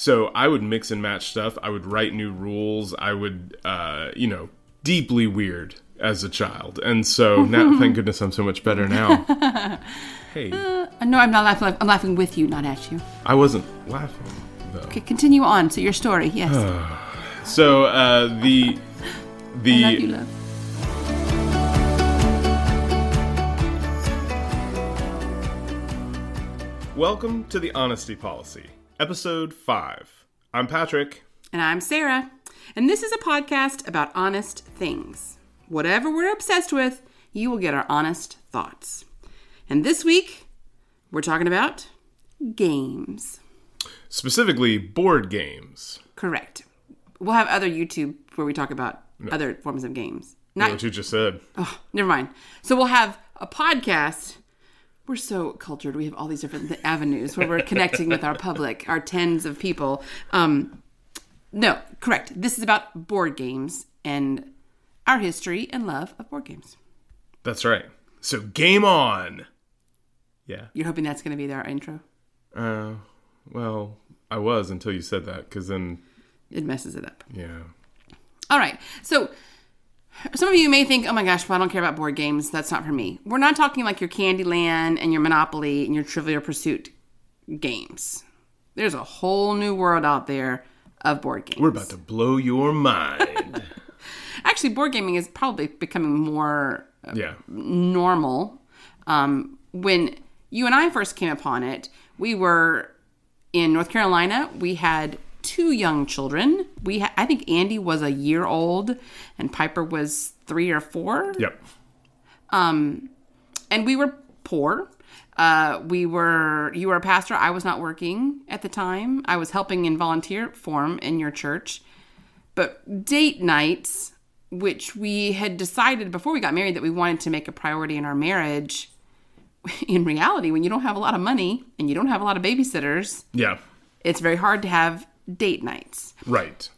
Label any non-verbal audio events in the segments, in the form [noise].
So I would mix and match stuff. I would write new rules. I would, uh, you know, deeply weird as a child. And so now, [laughs] thank goodness I'm so much better now. [laughs] hey, Uh, no, I'm not laughing. I'm laughing with you, not at you. I wasn't laughing though. Okay, continue on. So your story, yes. [sighs] So uh, the the I love you, love. welcome to the Honesty Policy, episode five. I'm Patrick. And I'm Sarah. And this is a podcast about honest things. Whatever we're obsessed with, you will get our honest thoughts. And this week, we're talking about games. Specifically, board games. Correct. We'll have other YouTube where we talk about other forms of games. Not What you just said. Oh, never mind. So we'll have a podcast. We're so cultured. We have all these different avenues where we're connecting with our public, our tens of people. Um, no, correct. This is about board games and our history and love of board games. That's right. So game on. Yeah. You're hoping that's going to be our intro. Uh, well, I was until you said that, because then, It messes it up. yeah. All right. So some of you may think, oh my gosh, well, I don't care about board games. That's not for me. We're not talking like your Candyland and your Monopoly and your Trivial Pursuit games. There's a whole new world out there of board games. We're about to blow your mind. [laughs] [laughs] Actually, board gaming is probably becoming more uh, yeah. normal. Um, when you and I first came upon it, we were in North Carolina. We had two young children. We, ha- I think Andy was a year old, and Piper was three or four. Yep. Um, and we were poor. Uh, we were, you were a pastor. I was not working at the time. I was helping in volunteer form in your church. But date nights, which we had decided before we got married that we wanted to make a priority in our marriage, [laughs] in reality, when you don't have a lot of money and you don't have a lot of babysitters, Yeah. it's very hard to have date nights. Right.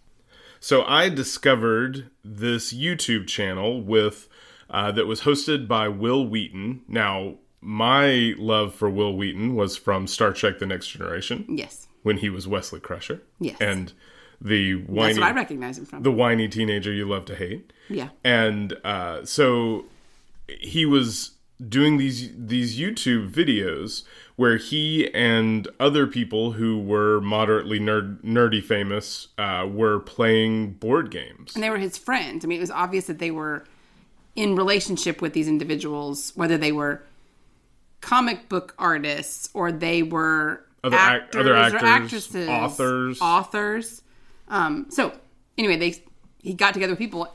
So I discovered this YouTube channel with uh, that was hosted by Wil Wheaton. Now, my love for Wil Wheaton was from Star Trek: The Next Generation Yes. when he was Wesley Crusher. Yes. And the That's what I recognize him from. the whiny teenager you love to hate. yeah. and uh, so he was doing these these YouTube videos where he and other people who were moderately nerd, nerdy famous uh, were playing board games. and they were his friends. I mean, it was obvious that they were in relationship with these individuals, whether they were comic book artists or they were Other ac- actors, other or actresses, authors. authors. Um, so anyway, they he got together with people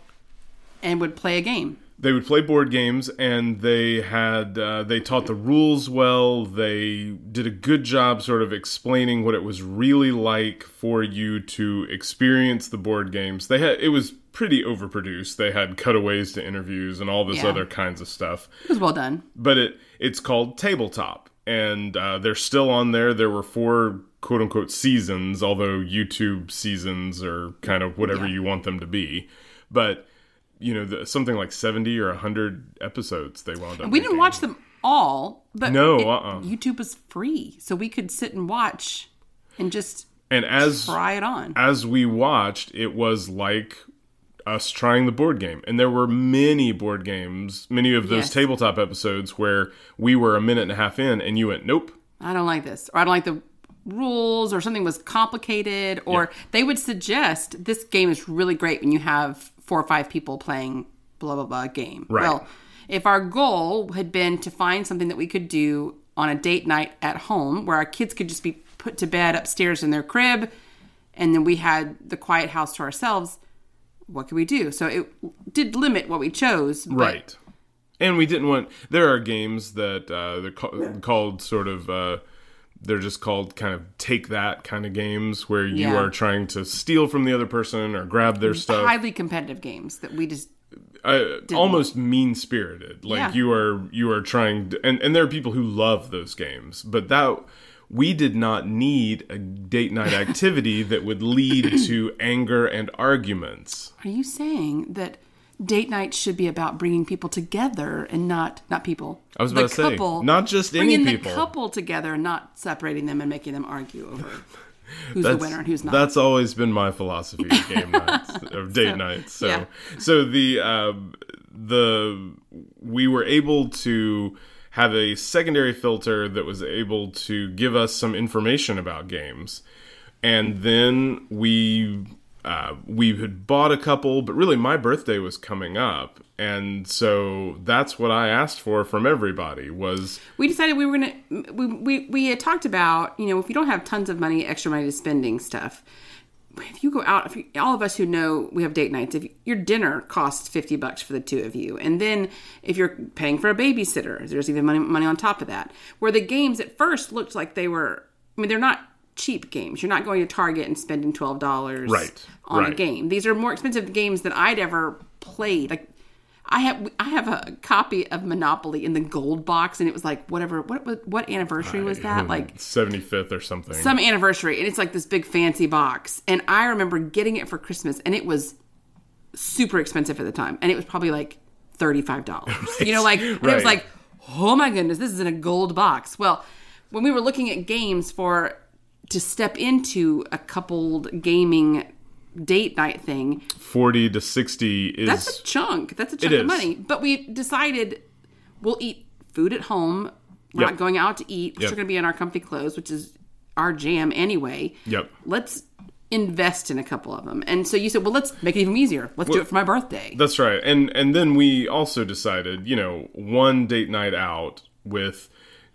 and would play a game. They would play board games, and they had uh, they taught the rules well. They did a good job, sort of explaining what it was really like for you to experience the board games. They had it was pretty overproduced. They had cutaways to interviews and all this Yeah. other kinds of stuff. It was well done. but it it's called tabletop and uh, they're still on there there were four quote unquote seasons although youtube seasons are kind of whatever Yeah. you want them to be but you know the, something like 70 or 100 episodes they wound up We didn't watch them all, but No, it- uh-uh. YouTube was free, so we could sit and watch and just and as try it on. as we watched it was like us trying the board game and there were many board games many of those Yes. tabletop episodes where we were a minute and a half in and you went nope I don't like this, or I don't like the rules, or something was complicated, or they would suggest this game is really great when you have four or five people playing blah blah blah game. Right. Well, if our goal had been to find something that we could do on a date night at home, where our kids could just be put to bed upstairs in their crib, and then we had the quiet house to ourselves, what could we do? So it did limit what we chose. But right and we didn't want there are games that uh, they're ca- called sort of uh, they're just called kind of take that kind of games where you Yeah. are trying to steal from the other person or grab their stuff Highly competitive games that we just uh, almost mean spirited like Yeah. you are you are trying to, and and there are people who love those games but that we did not need a date night [laughs] activity that would lead to anger and arguments Are you saying that date night should be about bringing people together and not not people? I was about the to say, not just any bringing people. the couple together and not separating them and making them argue over [laughs] who's the winner and who's not. That's always been my philosophy of [laughs] game nights, of date nights. So, yeah. so the um, the we were able to have a secondary filter that was able to give us some information about games, and then we uh, we had bought a couple, but really my birthday was coming up, and so that's what I asked for from everybody was we decided we were gonna we, we we had talked about you know if you don't have tons of money extra money to spending stuff if you go out if you, all of us who know we have date nights if your dinner costs 50 bucks for the two of you and then if you're paying for a babysitter there's even money, money on top of that. Where the games at first looked like they were i mean they're not cheap games. You're not going to target and spending $12 Right, on a game these are more expensive games than i'd ever played like I have I have a copy of Monopoly in the gold box, and it was like whatever what what, what anniversary was that? Like [laughs] 75th or something. some anniversary, and it's like this big fancy box. And I remember getting it for Christmas, and it was super expensive at the time, and it was probably like thirty five dollars. You know, like and it was like, oh my goodness, this is in a gold box. Well, when we were looking at games for to step into a coupled gaming date night thing, 40 to 60 is that's a chunk. That's a chunk of money. But we decided we'll eat food at home. We're Yep. not going out to eat. We're Yep. still going to be in our comfy clothes, which is our jam anyway. Yep. Let's invest in a couple of them. And so you said, well, let's make it even easier. Let's do it for my birthday. That's right. And and then we also decided, you know, one date night out with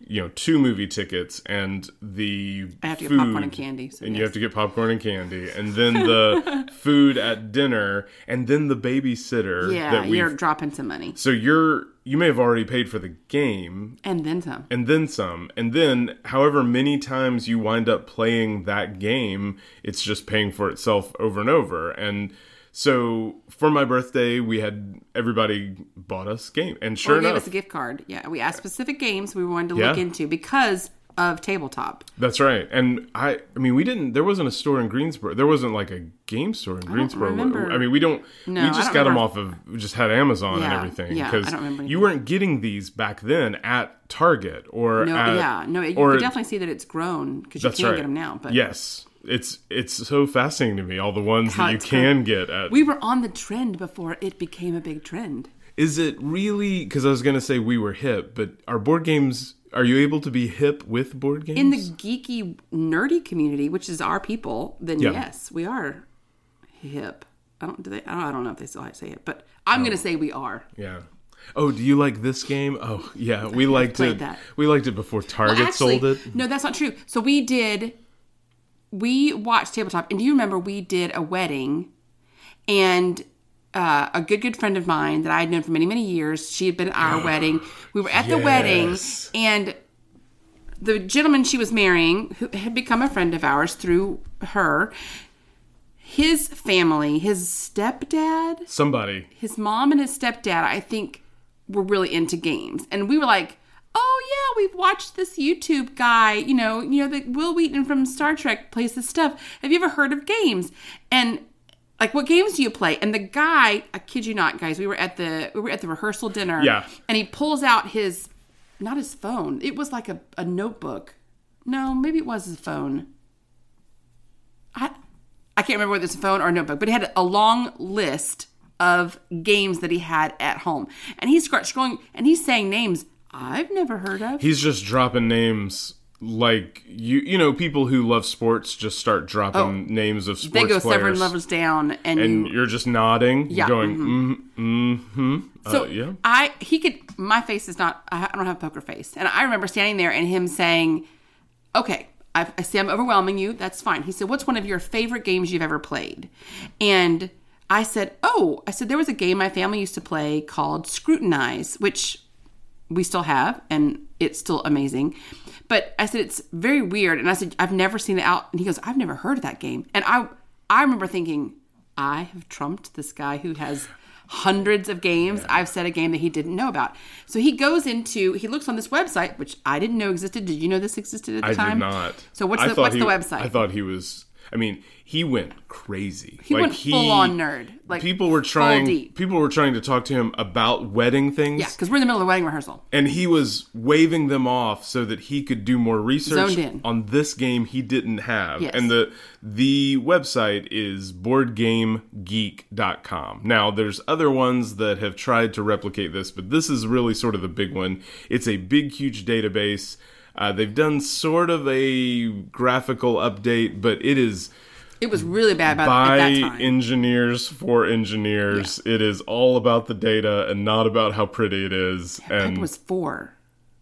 you know, two movie tickets and the I have to get popcorn and candy, so and you have to get popcorn and candy, and then the [laughs] food at dinner, and then the babysitter yeah, that we. you're dropping some money. So you're you may have already paid for the game And then some. and then some, and then however many times you wind up playing that game, it's just paying for itself over and over. And so for my birthday, we had everybody bought us game, and sure Or gave us a gift card. Yeah, we asked specific games we wanted to look into because of tabletop. That's right. And I I mean we didn't there wasn't a store in Greensboro. There wasn't like a game store in Greensboro. remember. I mean we don't No, we just got them off of we just had Amazon and everything yeah, I remember you weren't getting these back then at Target or No, at, yeah, no, you or can definitely see that it's grown because you that's can right. get them now. But yes. It's it's so fascinating to me all the ones How that you can get at we were on the trend before it became a big trend. Is it really cuz I was going to say we were hip, but are board games are you able to be hip with board games? In the geeky, nerdy community, which is our people, then Yeah. yes, we are hip. I don't do they. I don't, I don't know if they still say it, but I'm Oh. going to say we are. Yeah. Oh, do you like this game? Oh, yeah. We liked it. that. We liked it before Target Actually, sold it. No, that's not true. So we did. We watched tabletop, and do you remember we did a wedding, and uh, a good good friend of mine that I had known for many many years. She had been at our wedding. We were at the wedding, and the gentleman she was marrying, who had become a friend of ours through her, his family, his stepdad, Somebody. his mom and his stepdad, I think, were really into games, and we were like, "Oh yeah, we've watched this YouTube guy. You know, you know that Wil Wheaton from Star Trek plays this stuff. Have you ever heard of games?" And like, what games do you play? And the guy, I kid you not, guys, we were at the we were at the rehearsal dinner, Yeah. and he pulls out his, not his phone. It was like a, a notebook. No, maybe it was his phone. I I can't remember whether it's a phone or a notebook, but he had a long list of games that he had at home. And he starts scrolling and he's saying names I've never heard of. He's just dropping names like you. You know, people who love sports just start dropping names of sports Oh. they go seven players, levels down and, and you you're just nodding, Yeah, going, mm, mm-hmm. so uh, yeah. I he could my face is not I don't have a poker face. And I remember standing there and him saying, Okay, I, I see I'm overwhelming you. That's fine. He said, What's one of your favorite games you've ever played? And I said, Oh, I said there was a game my family used to play called Scrutinize, which we still have, and it's still amazing. But I said it's very weird, and I said I've never seen it out, and he goes, I've never heard of that game, and I I remember thinking I have trumped this guy who has hundreds of games. I've said a game that he didn't know about. So he goes into he looks on this website, which I didn't know existed. Did you know this existed at the I time? did not. So what's I the what's he- the website? I thought he was. I mean, he went crazy. He went full on nerd. Like people were trying. People were trying to talk to him about wedding things. Yeah, because we're in the middle of wedding rehearsal. and he was waving them off so that he could do more research on this game he didn't have. Yes. And the the website is boardgamegeek.com. Now there's other ones that have tried to replicate this, but this is really sort of the big one. It's a big huge database. Uh, they've done sort of a graphical update, but it is It was really bad by, at by that time. engineers for engineers. It is all about the data and not about how pretty it is. and Piper was four.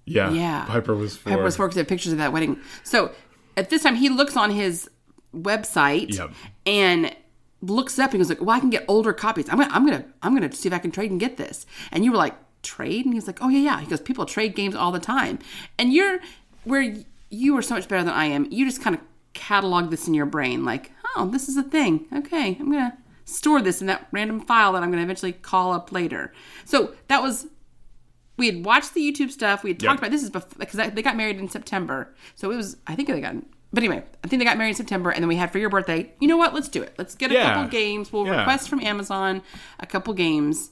yeah, Yeah. Piper was four. Piper was four because they have pictures of that wedding. So at this time, he looks on his website Yep. and looks up and goes like, "Well, I can get older copies. I'm gonna, I'm gonna, I'm gonna see if I can trade and get this." And you were like, "Trade?" And he's like, "Oh yeah, yeah." He goes, "People trade games all the time." And you're where you are so much better than I am. You just kind of catalog this in your brain, like, "Oh, this is a thing. Okay, I'm gonna." Store this in that random file that I'm going to eventually call up later. So that was we had watched the YouTube stuff. We had talked Yep. about this is before because they got married in September. So it was I think they got but anyway, I think they got married in September and then we had for your birthday. You know what? Let's do it. Let's get a Yeah. couple games. We'll Yeah. request from Amazon a couple games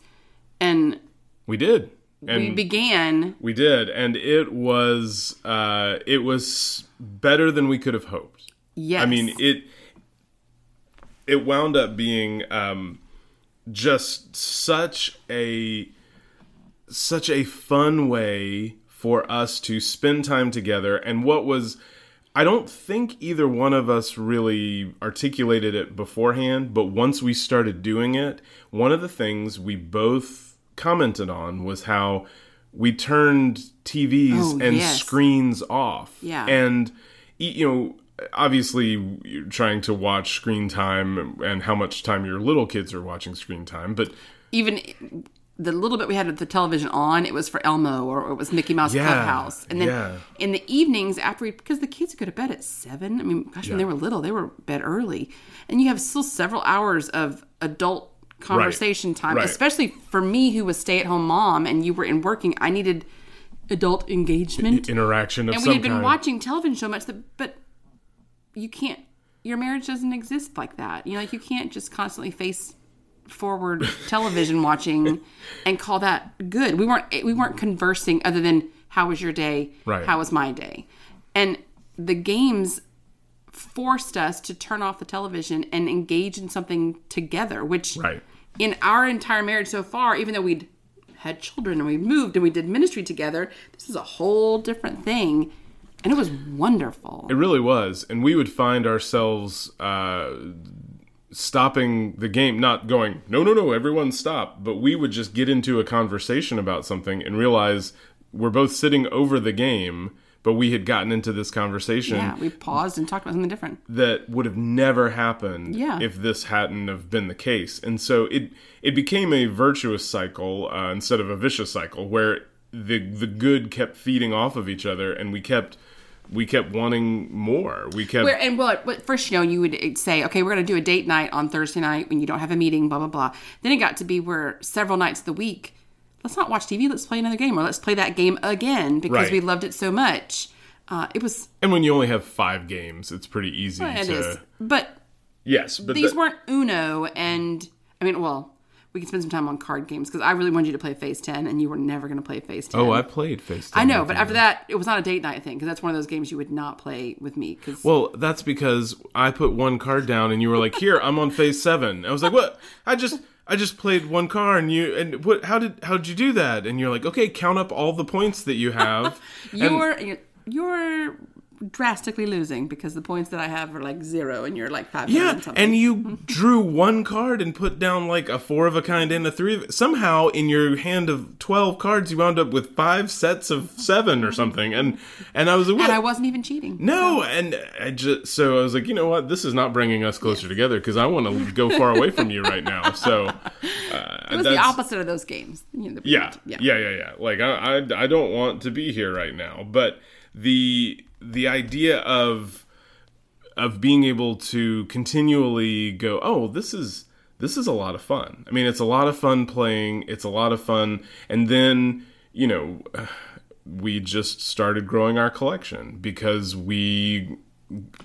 and We did. And we began we did, and it was uh, it was better than we could have hoped. yes. I mean it it wound up being um, just such a such a fun way for us to spend time together and what was I don't think either one of us really articulated it beforehand, but once we started doing it, one of the things we both commented on was how we turned TVs Oh, and yes. screens off. Yeah. And you know, obviously you're trying to watch screen time and how much time your little kids are watching screen time, but even the little bit we had the television on, it was for Elmo or it was Mickey Mouse Yeah, Clubhouse. And then yeah. in the evenings after we, because the kids go to bed at seven. I mean, gosh, when they were little, they were bed early. And you have still several hours of adult conversation time, right. especially for me who was stay at home mom and you were in working. I needed adult engagement. interaction of and we had been kind. watching television so much that, but you can't, your marriage doesn't exist like that. You know, like you can't just constantly face forward [laughs] television watching and call that good. We weren't we weren't conversing other than how was your day? Right. How was my day? And the games forced us to turn off the television and engage in something together, which Right. In our entire marriage so far, even though we'd had children and we moved and we did ministry together, this is a whole different thing. And it was wonderful. It really was, and we would find ourselves uh, stopping the game, not going, no, no, no, everyone stop, but we would just get into a conversation about something and realize we're both sitting over the game, but we had gotten into this conversation yeah, we paused and talked about something different. that would have never happened Yeah. if this hadn't have been the case. And so it it became a virtuous cycle uh, instead of a vicious cycle where the the good kept feeding off of each other and we kept we kept wanting more. We kept Where, and well, first, you know, you would say, okay, we're going to do a date night on Thursday night when you don't have a meeting, blah, blah, blah. Then it got to be where several nights of the week, let's not watch TV, let's play another game, or let's play that game again because Right. we loved it so much. Uh, it was, and when you only have 5 games, it's pretty easy it to is. But Yes, but these the- weren't Uno, and I mean, well, we can spend some time on card games because I really wanted you to play Phase 10, and you were never going to play Phase 10. Oh, I played Phase Ten. I know, but after that, it was not a date night thing because that's one of those games you would not play with me. Because Well, that's because I put one card down and you were like, "Here, I'm on phase 7." I was like, "What? I just I just played one car and you and what how did how did you do that?" And you're like, "Okay, count up all the points that you have." [laughs] And- You're you're, you're drastically losing because the points that I have are like zero, and you're like five. yeah, and you drew one card and put down like a four of a kind and a three of somehow in your hand of 12 cards you wound up with five sets of 7 or something. And and I was like, and I wasn't even cheating. No, and I just so I was like, you know what, this is not bringing us closer together because I want to go far away from you right now. So [laughs] uh, it was the opposite of those games. You know, the- Yeah, yeah, yeah, yeah, Like I, I, I don't want to be here right now, but the the idea of of being able to continually go, oh, this is this is a lot of fun. I mean, it's a lot of fun playing. It's a lot of fun, and then you know, [sighs] we just started growing our collection because we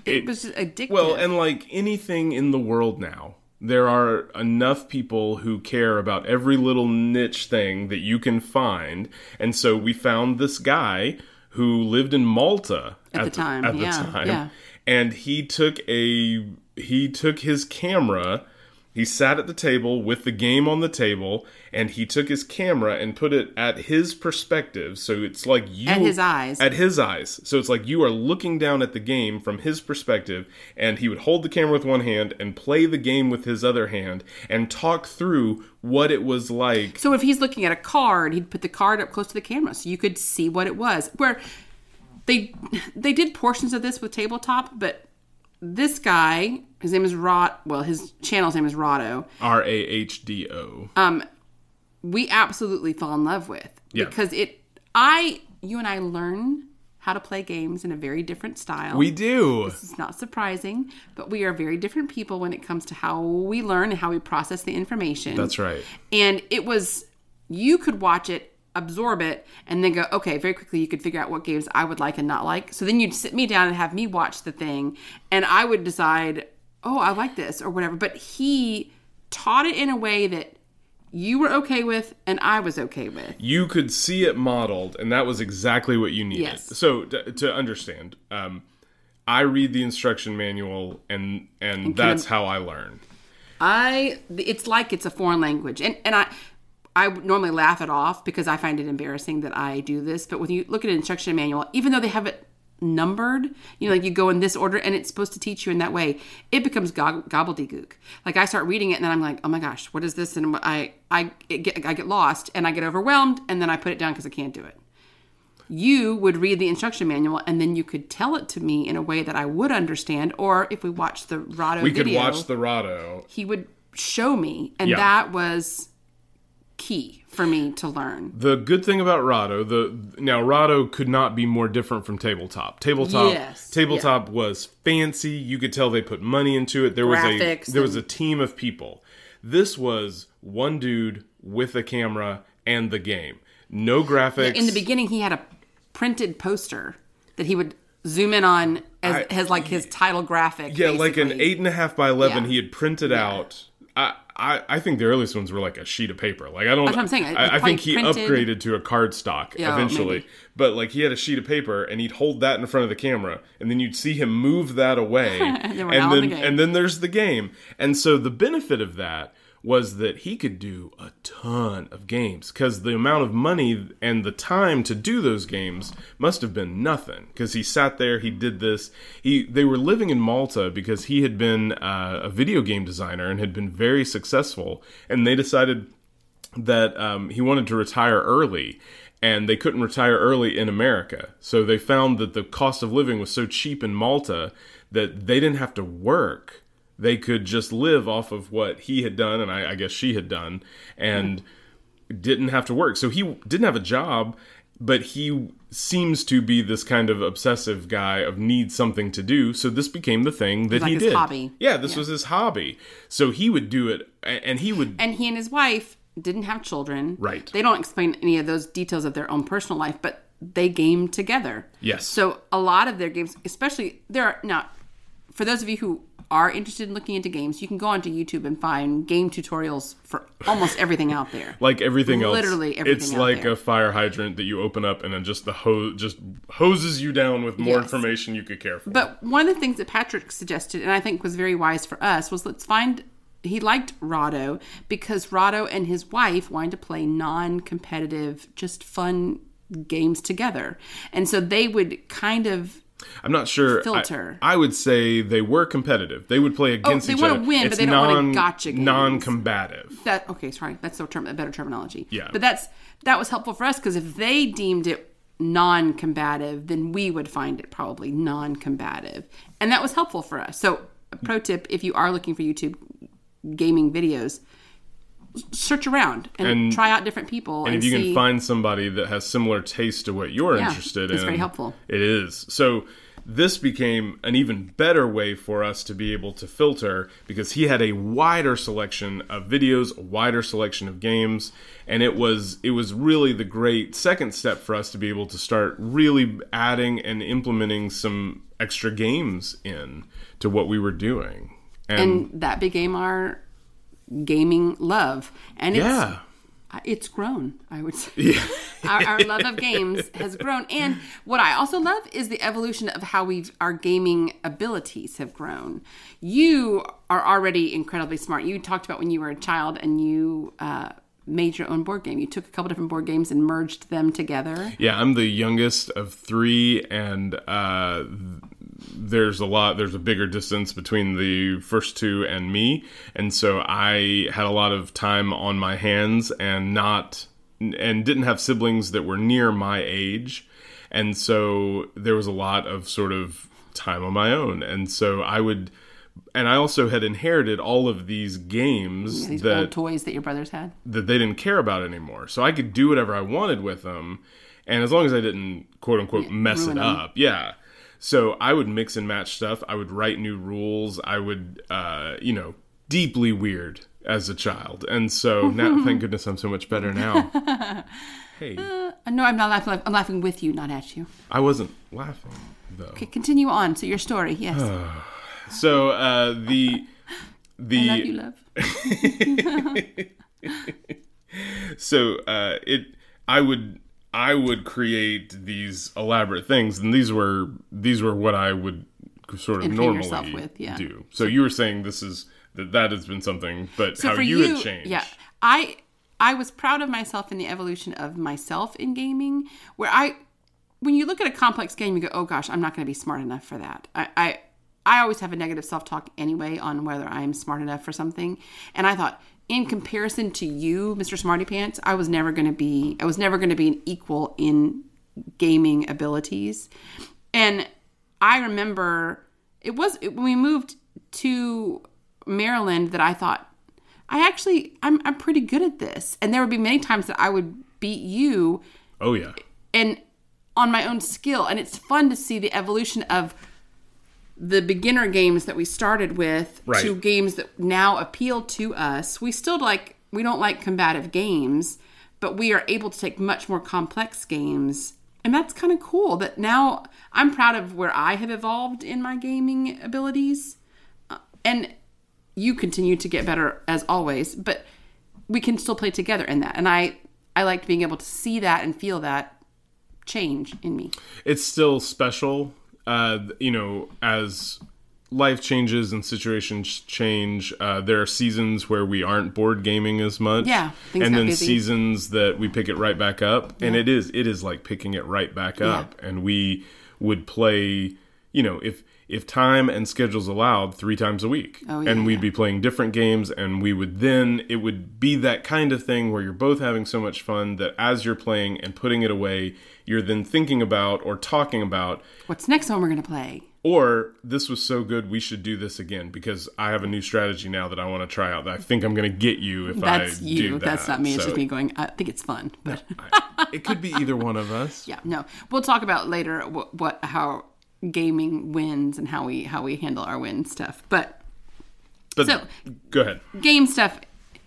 it, was addictive. Well, and like anything in the world now, there are enough people who care about every little niche thing that you can find. And so we found this guy who lived in Malta At the time, At the yeah, time. yeah. And he took a he took his camera he sat at the table with the game on the table and he took his camera and put it at his perspective so it's like you At his eyes. at his eyes so it's like you are looking down at the game from his perspective and he would hold the camera with one hand and play the game with his other hand and talk through what it was like So if he's looking at a card, he'd put the card up close to the camera so you could see what it was. Where they they did portions of this with tabletop, but this guy, his name is Rod. Well, his channel's name is Rahdo. r-a-h-d-o Um, We absolutely fell in love with Yeah. because it. I, you and I learn how to play games in a very different style. we do this. is not surprising, but we are very different people when it comes to how we learn and how we process the information. that's right And it was, you could watch it, absorb it, and then go, okay, very quickly you could figure out what games I would like and not like. So then you'd sit me down and have me watch the thing, and I would decide, oh, I like this or whatever. But he taught it in a way that you were okay with and I was okay with. you could see it modeled, and that was exactly what you needed. Yes. So to, to understand, um, I read the instruction manual, and and that's how I learn. I it's like it's a foreign language, and and I I normally laugh it off because I find it embarrassing that I do this. But when you look at an instruction manual, even though they have it numbered, you know, like you go in this order, and it's supposed to teach you in that way, it becomes gob- gobbledygook. Like I start reading it, and then I'm like, oh my gosh, what is this? And I I it get I get lost, and I get overwhelmed, and then I put it down because I can't do it you would read the instruction manual and then you could tell it to me in a way that I would understand. Or if we watched the Rahdo We could video, watch the Rahdo. he would show me, and Yeah. that was key for me to learn. The good thing about Rahdo, the now Rahdo could not be more different from tabletop. Tabletop, Yes, tabletop was fancy. You could tell they put money into it. There was a there was a team of people. This was one dude with a camera and the game. No graphics. In the beginning, he had a printed poster that he would zoom in on as, I- as like his title graphic. Yeah, like an eight and a half by eleven. Yeah. He had printed out. I, I I think the earliest ones were like a sheet of paper. Like I don't. That's what I'm saying. I, I think he printed. upgraded to a card stock Yeah, eventually. maybe. But like he had a sheet of paper and he'd hold that in front of the camera, and then you'd see him move that away, [laughs] and then we're now in then the and then there's the game. And so the benefit of that was that he could do a ton of games because the amount of money and the time to do those games must have been nothing because he sat there he did this he they were living in malta because he had been uh, a video game designer and had been very successful and they decided that um, he wanted to retire early and they couldn't retire early in America. So they found that the cost of living was so cheap in Malta that they didn't have to work. They could just live off of what he had done and I, I guess she had done and didn't have to work. So he didn't have a job, but he seems to be this kind of obsessive guy of needs something to do. So this became the thing that like he his did. hobby. Yeah, this was his hobby. So he would do it and he would and he and his wife didn't have children. Right. They don't explain any of those details of their own personal life, but they game together. Yes. So a lot of their games, especially there are now, for those of you who are interested in looking into games, you can go onto YouTube and find game tutorials for almost everything out there. [laughs] like everything else. Literally everything It's like there. a fire hydrant that you open up and then just the hose just hoses you down with more Yes. information you could care for. But one of the things that Patrick suggested, and I think was very wise for us, was let's find. He liked Rahdo because Rahdo and his wife wanted to play non-competitive, just fun games together, and so they would kind of I'm not sure. Filter. I, would say they were competitive. They would play against Oh, they wanna other. win, but it's they don't wanna non, gotcha games. non-combative. that. Okay, sorry, that's the term, a better terminology. Yeah. but that's that was helpful for us because if they deemed it non-combative, then we would find it probably non-combative, and that was helpful for us. So, a pro tip: if you are looking for YouTube gaming videos, search around and, And- try out different people. And, And if you see, can find somebody that has similar taste to what you're Yeah, interested in, it's very helpful. It is. So this became an even better way for us to be able to filter because he had a wider selection of videos, a wider selection of games, and it was it was really the great second step for us to be able to start really adding and implementing some extra games in to what we were doing. And, and that became our gaming love. And it's yeah. it's grown, I would say. [laughs] our, our love of games has grown. And what I also love is the evolution of how we've our gaming abilities have grown. You are already incredibly smart. You talked about when you were a child and you uh, made your own board game. You took a couple different board games and merged them together. Yeah, I'm the youngest of three, and uh, there's a lot. There's a bigger distance between the first two and me, and so I had a lot of time on my hands, and not and didn't have siblings that were near my age, and so there was a lot of sort of time on my own, and so I would. And I also had inherited all of these games These that old toys that your brothers had. that they didn't care about anymore. So I could do whatever I wanted with them, and as long as I didn't quote unquote mess it them. up, yeah. So I would mix and match stuff. I would write new rules. I would, uh, you know, deeply weird as a child, and so now, [laughs] thank goodness, I'm so much better now. [laughs] hey, Uh, no, I'm not laughing. I'm laughing with you, not at you. I wasn't laughing though. Okay, continue on. So your story, yes. [sighs] So uh, the the [laughs] I love you, love. so uh, it i would i would create these elaborate things and these were these were what i would sort of normally with, yeah. do so you were saying this is that that has been something but So how you, you, had changed yeah, I I was proud of myself in the evolution of myself in gaming. Where I, when you look at a complex game, you go, "Oh gosh, I'm not going to be smart enough for that." I, I I always have a negative self talk anyway on whether I'm smart enough for something, and I thought. In comparison to you, Mr. Smarty Pants, I was never going to be. I was never going to be an equal in gaming abilities, and I remember it was it, when we moved to Maryland that I thought I actually I'm I'm pretty good at this. And there would be many times that I would beat you oh yeah and on my own skill and it's fun to see the evolution of the beginner games that we started with Right. to games that now appeal to us. We still like we don't like combative games, but we are able to take much more complex games. And that's kind of cool that now I'm proud of where I have evolved in my gaming abilities. Uh, and you continue to get better as always, but we can still play together in that. And I I liked being able to see that and feel that change in me. it's still special uh you know as life changes and situations change uh there are seasons where we aren't board gaming as much. Yeah, and then busy. seasons that we pick it right back up. And it is it is like picking it right back up. And we would play you know if if time and schedules allowed three times a week Oh, yeah, and we'd yeah. be playing different games and we would then it would be that kind of thing where you're both having so much fun that as you're playing and putting it away you're then thinking about or talking about What's next one we're going to play? or this was so good we should do this again because I have a new strategy now that I want to try out that I think I'm going to get you if That's I you. do that. That's not me. It's just me going, I think it's fun. But it could be either one of us. [laughs] yeah, no. We'll talk about later what, what how gaming wins and how we how we handle our win stuff. But But So- go ahead. game stuff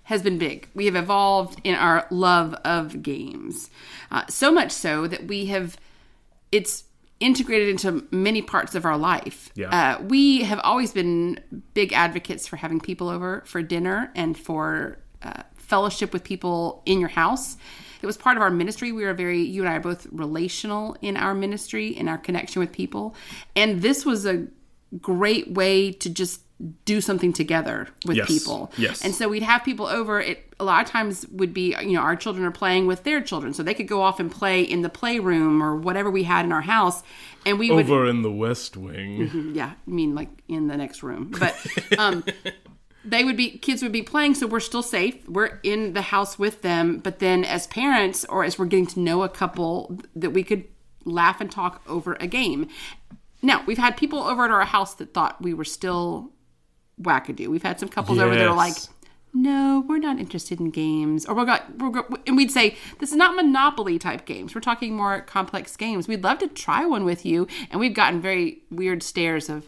has been big. We have evolved in our love of games, uh, so much so that we have it's integrated into many parts of our life. Yeah. Uh, we have always been big advocates for having people over for dinner and for uh, fellowship with people in your house. It was part of our ministry. We are very, you and I are both relational in our ministry, in our connection with people. And this was a great way to just do something together with Yes. people. Yes. And so we'd have people over. It a lot of times would be, you know, our children are playing with their children, so they could go off and play in the playroom or whatever we had in our house, and we would Over in the West Wing. yeah, I mean like in the next room. But um [laughs] they would be kids would be playing so we're still safe. We're in the house with them, but then as parents or as we're getting to know a couple that we could laugh and talk over a game. Now, we've had people over at our house that thought we were still wackadoo. We've had some couples over that are like no, we're not interested in games. Or we're got, we're and we'd say, this is not Monopoly type games. We're talking more complex games. We'd love to try one with you. And we've gotten very weird stares of,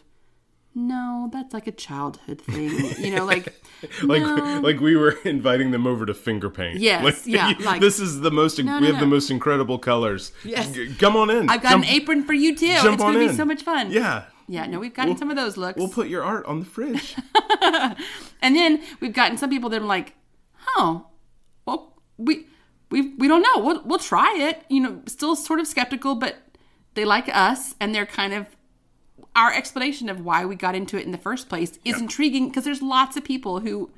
no, that's like a childhood thing. You know, like [laughs] like no. like we were inviting them over to finger paint. Yes, Like, yeah, like- this is the most. No, we no, have the most incredible colors. Yes. G- come on in. I've got Jump- an apron for you too. jump It's on gonna be so much fun. Yeah, Yeah, no, we've gotten some of those looks. we'll put your art on the fridge. [laughs] And then we've gotten some people that are like, "Oh, well, we we we don't know. We'll we'll try it." You know, still sort of skeptical, but they like us, and they're kind of our explanation of why we got into it in the first place is intriguing because there's lots of people who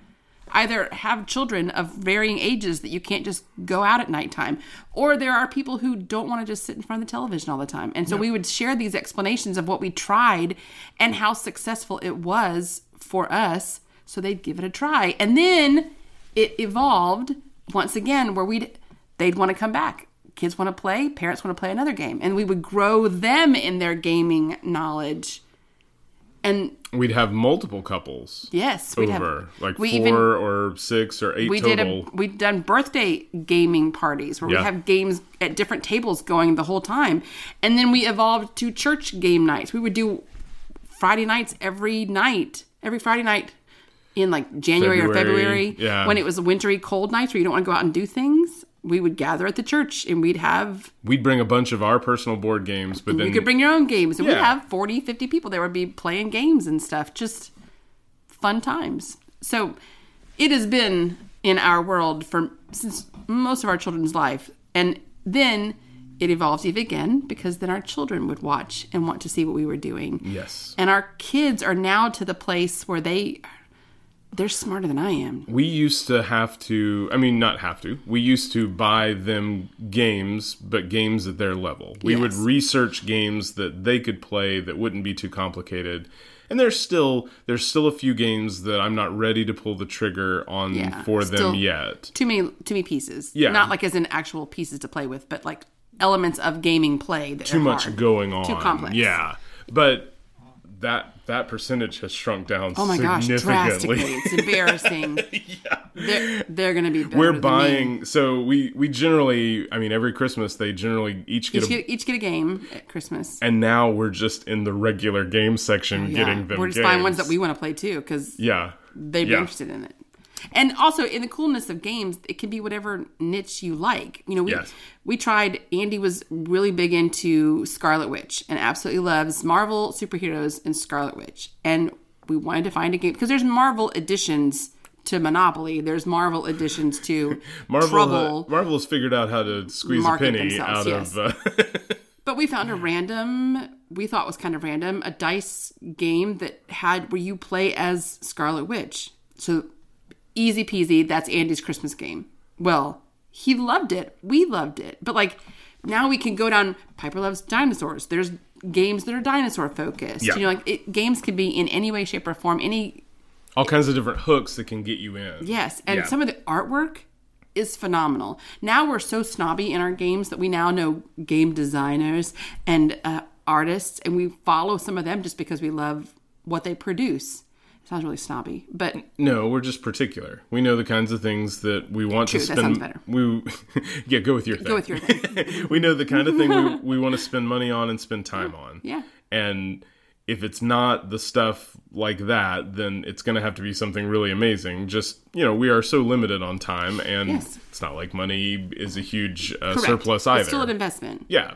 either have children of varying ages that you can't just go out at nighttime or there are people who don't want to just sit in front of the television all the time. And so we would share these explanations of what we tried and how successful it was for us so they'd give it a try. And then it evolved once again where we'd they'd want to come back kids want to play parents want to play another game and we would grow them in their gaming knowledge and We'd have multiple couples yes we'd over, have like we four even or six or eight we total. did a we'd done birthday gaming parties where Yeah. we have games at different tables going the whole time and then we evolved to church game nights we would do friday nights every night every friday night in like january, or February, february yeah. when it was wintry cold nights where you don't want to go out and do things we would gather at the church and we'd have We'd bring a bunch of our personal board games, but then you could bring your own games. And we'd have 40 50 people there would be playing games and stuff. Just fun times. So it has been in our world for since most of our children's life. And then it evolves even again because then our children would watch and want to see what we were doing. Yes, and our kids are now to the place where they they're smarter than i am we used to have to. I mean, not have to. We used to buy them games, but games at their level. We would research games that they could play that wouldn't be too complicated. And there's still there's still a few games that I'm not ready to pull the trigger on Yeah, for them yet. too many too many pieces Yeah. not like as in actual pieces to play with but like elements of gaming play that too much going on. Too complex. Yeah, but that that percentage has shrunk down. Oh my gosh, significantly. drastically. It's embarrassing. [laughs] They're, they're going to be better We're buying. So we we generally. I mean, every Christmas they generally each get Each a. get, each get a game at Christmas. and now we're just in the regular game section Yeah. getting them. We're just games. buying ones that we want to play too because Yeah. they'd be Yeah. interested in it. And also, in the coolness of games, it can be whatever niche you like. You know, we Yes. we tried. Andy was really big into Scarlet Witch and absolutely loves Marvel superheroes and Scarlet Witch. And we wanted to find a game because there's Marvel editions to Monopoly. There's Marvel editions to [laughs] Marvel. Trouble. Marvel has figured out how to squeeze a penny out yes. of. Uh, [laughs] But we found a random, we thought was kind of random, a dice game that had where you play as Scarlet Witch. So easy peasy, that's Andy's Christmas game. Well, he loved it. We loved it. But like now we can go down Piper loves dinosaurs. There's games that are dinosaur focused. Yeah. You know, like it, games can be in any way, shape, or form. Any all kinds of different hooks that can get you in. Yes, and Yeah. some of the artwork is phenomenal. Now we're so snobby in our games that we now know game designers and uh, artists, and we follow some of them just because we love what they produce. Sounds really snobby, but No, we're just particular. We know the kinds of things that we want True, to that sounds better. We [laughs] yeah, go with your thing. go with your thing. [laughs] we know the kind of thing we, we want to spend money on and spend time on. Yeah. And if it's not the stuff like that, then it's going to have to be something really amazing. Just, you know, we are so limited on time, and Yes. it's not like money is a huge uh, surplus either. It's still an investment, yeah.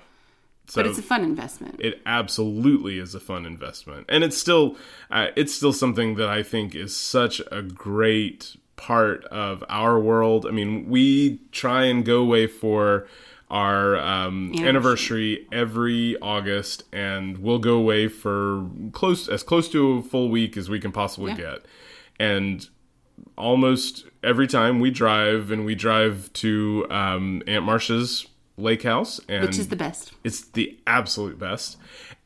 So but it's a fun investment. it absolutely is a fun investment and it's still uh, it's still something that i think is such a great part of our world i mean we try and go away for our um, anniversary every august and we'll go away for close as close to a full week as we can possibly Yeah. get and almost every time we drive and we drive to um, aunt marcia's lake house and which is the best. it's the absolute best.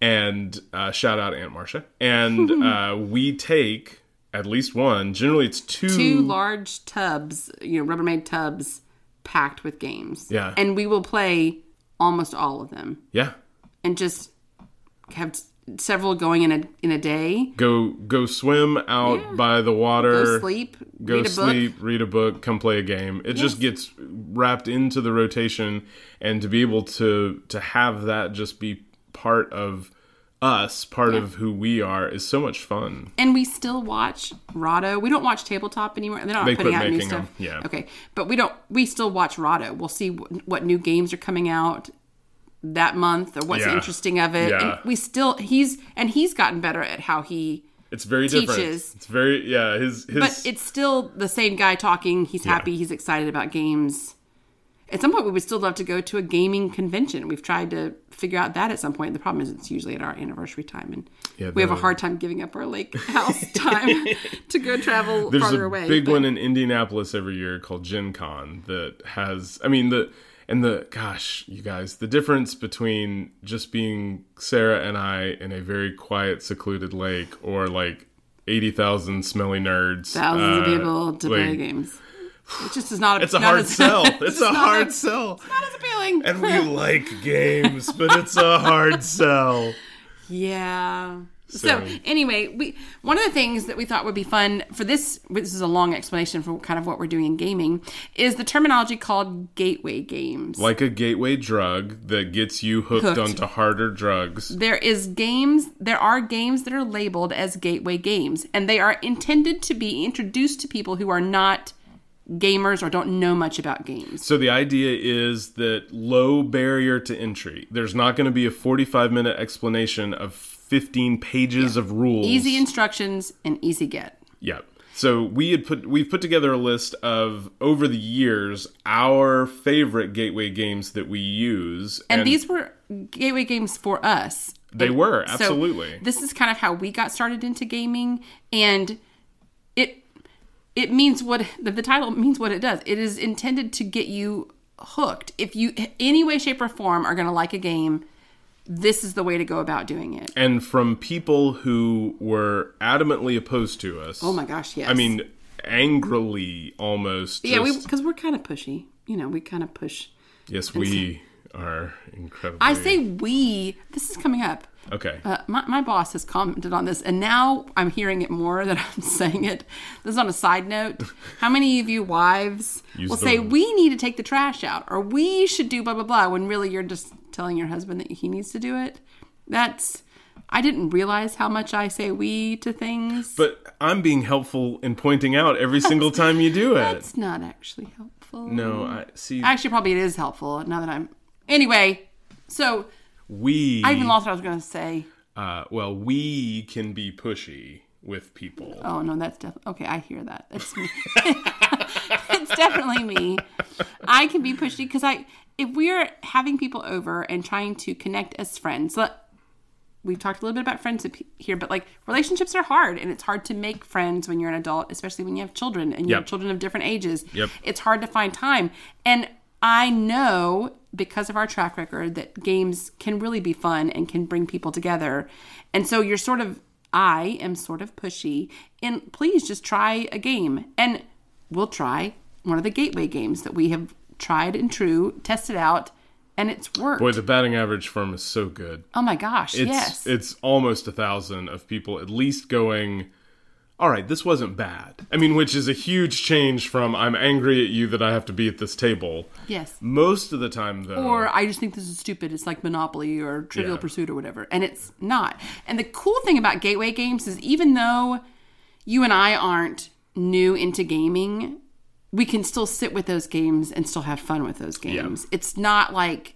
And uh, shout out Aunt Marcia. And [laughs] uh, we take at least one. Generally, it's two. Two large tubs, you know, Rubbermaid tubs packed with games. Yeah. And we will play almost all of them yeah. and just have several going in a in a day. Go go swim out by the water. Go sleep, Go read a book. sleep, read a book, come play a game. It just gets wrapped into the rotation, and to be able to to have that just be part of us, part of who we are, is so much fun. And we still watch Rahdo. We don't watch tabletop anymore. They're not They putting out new stuff. them, yeah. Okay, but we don't. We still watch Rahdo. We'll see wh- what new games are coming out that month or what's Yeah. interesting of it. Yeah. And we still he's and he's gotten better at how he. It's very different. It's very yeah. His his But it's still the same guy talking. He's happy. He's excited about games. At some point, we would still love to go to a gaming convention. We've tried to figure out that at some point. The problem is it's usually at our anniversary time, and Yeah, we have a hard time giving up our lake house [laughs] time to go travel there's farther a away. big but- one in Indianapolis every year called Gen Con that has. I mean the and the gosh, you guys, the difference between just being Sarah and I in a very quiet, secluded lake, or like eighty thousand smelly nerds, thousands of uh, people to play games. It just is not. [sighs] It's a not hard as- sell. [laughs] It's a hard as- sell. It's not as appealing. And we [laughs] like games, but it's a hard [laughs] sell. Yeah. So, So- anyway, we one of the things that we thought would be fun for this this is a long explanation for kind of what we're doing in gaming is the terminology called gateway games. Like a gateway drug that gets you hooked, Hooked. onto harder drugs. there is games there are games that are labeled as gateway games and they are intended to be introduced to people who are not gamers or don't know much about games. So the idea is that low barrier to entry. There's not going to be a 45 minute explanation of 15 pages of rules. Easy instructions and easy get. Yeah. So we had put we've put together a list of over the years our favorite gateway games that we use, And, these were gateway games for us. They And were, so absolutely. this is kind of how we got started into gaming, and it it means what the, the title means what it does. It is intended to get you hooked. If you any way, shape, or form are going to like a game, this is the way to go about doing it. and from people who were adamantly opposed to us. Oh my gosh, yes. I mean, angrily almost. yeah, we because we're kind of pushy. You know, we kind of push. yes, we are incredible. I say we. This is coming up. Okay. Uh, my, my boss has commented on this, and now I'm hearing it more that [laughs] I'm saying it. This is on a side note. [laughs] How many of you wives Use will say, We need to take the trash out, or we should do blah, blah, blah, when really you're just telling your husband that he needs to do it? That's. I didn't realize how much I say we to things. But I'm being helpful in pointing out every [laughs] single time you do it. it's not actually helpful. No, I see. Actually, probably it is helpful now that I'm. Anyway, so we. I even lost what I was going to say. uh, well, we can be pushy with people. Oh no, that's definitely okay. I hear that. That's me. [laughs] it's definitely me. I can be pushy because I, if we're having people over and trying to connect as friends, let, we've talked a little bit about friendship here, but like relationships are hard, and it's hard to make friends when you're an adult, especially when you have children and you have children of different ages. Yep. It's hard to find time, and I know because of our track record that games can really be fun and can bring people together. And so you're sort of, I am sort of pushy, and please just try a game. And we'll try one of the gateway games that we have tried and true, tested out, and it's worked. Boy, the batting average firm is so good. oh my gosh, It's yes. it's almost a thousand of people at least going. All right, this wasn't bad. I mean, which is a huge change from I'm angry at you that I have to be at this table. yes. Most of the time, though, Or I just think this is stupid. It's like Monopoly or Trivial Yeah. Pursuit or whatever. And it's not. And the cool thing about gateway games is even though you and I aren't new into gaming, we can still sit with those games and still have fun with those games. It's not like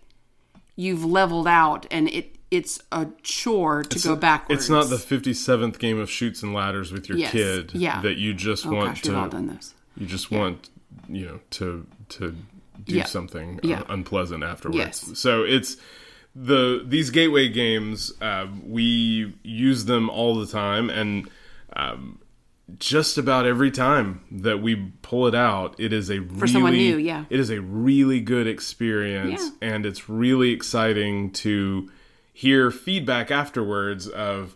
you've leveled out and it it's a chore to go backwards. it's not the 57th game of Chutes and Ladders with your Yes, kid yeah. that you just oh want gosh, to we've all done those. you just want you know to to do Yeah. something Yeah. un- unpleasant afterwards Yes. so it's the these gateway games uh, we use them all the time and um, just about every time that we pull it out it is a really someone new, yeah. it is a really good experience and it's really exciting to hear feedback afterwards of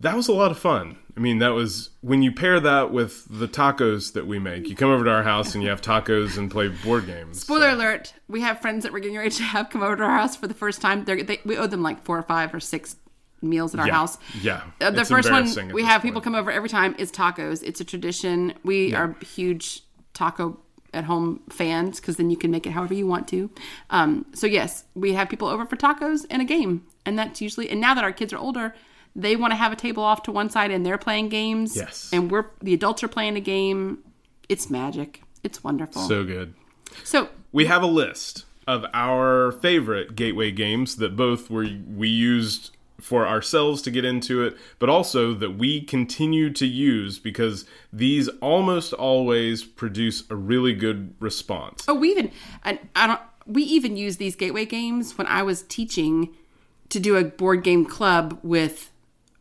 that was a lot of fun. I mean, that was when you pair that with the tacos that we make. You come over to our house and you have tacos and play board games. Spoiler alert: We have friends that we're getting ready to have come over to our house for the first time. They're, they, we owe them like four or five or six meals at our Yeah. house. Yeah. Uh, the It's first one we have people come over every time is tacos. It's a tradition. We are huge taco at home fans because then you can make it however you want to. Um, so yes, we have people over for tacos and a game, and that's usually. And now that our kids are older, they want to have a table off to one side and they're playing games. Yes. And we're the adults are playing a game. It's magic. It's wonderful. So, good. so We have a list of our favorite gateway games that both were we used for ourselves to get into it, but also that we continue to use because these almost always produce a really good response. Oh, we even I, I don't. We even use these gateway games when I was teaching to do a board game club with.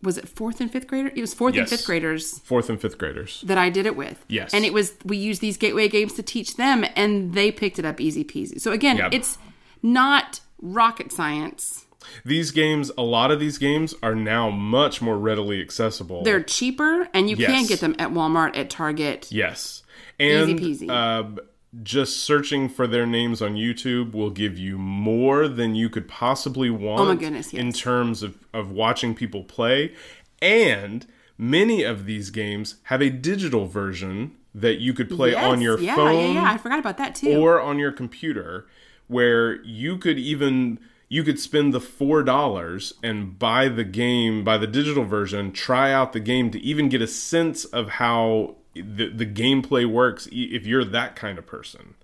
Was it fourth and fifth grader? It was fourth and fifth graders Fourth and fifth graders. that I did it with. Yes. and it was we used these gateway games to teach them, and they picked it up easy peasy. So again, Yep. it's not rocket science. These games, a lot of these games are now much more readily accessible. They're cheaper, and you can get them at Walmart, at Target. Yes. And Easy peasy. Uh, just searching for their names on YouTube will give you more than you could possibly want Oh my goodness, yes. in terms of, of watching people play. And many of these games have a digital version that you could play Yes, on your yeah, phone Yeah, yeah, I forgot about that too. or on your computer where you could even you could spend the four dollars and buy the game buy the digital version try out the game to even get a sense of how the, the gameplay works if you're that kind of person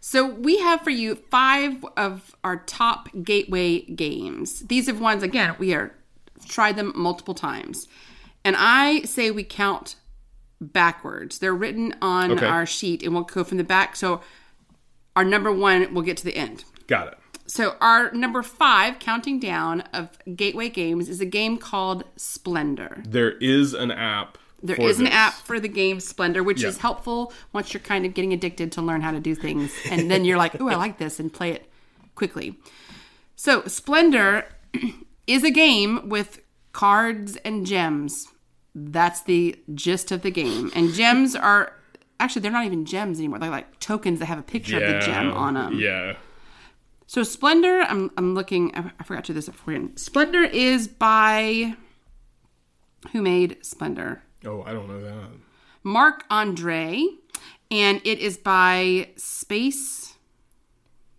So we have for you five of our top gateway games. These are ones again we are tried them multiple times, and I say we count backwards. They're written on Okay. our sheet, and we'll go from the back. So our number one, we'll get to the end. got it So our number five, counting down of gateway games, is a game called Splendor. there is an app There is an this. app for the game Splendor, which Yeah. is helpful once you're kind of getting addicted to learn how to do things. And then you're like, oh, I like this, and play it quickly. So, Splendor [clears throat] is a game with cards and gems. That's the gist of the game. And gems are actually, they're not even gems anymore. They're like tokens that have a picture of the gem on them. yeah So Splendor, I'm I'm looking. I I forgot to do this beforehand. Splendor is by who made Splendor? Oh i don't know that Marc André, and it is by Space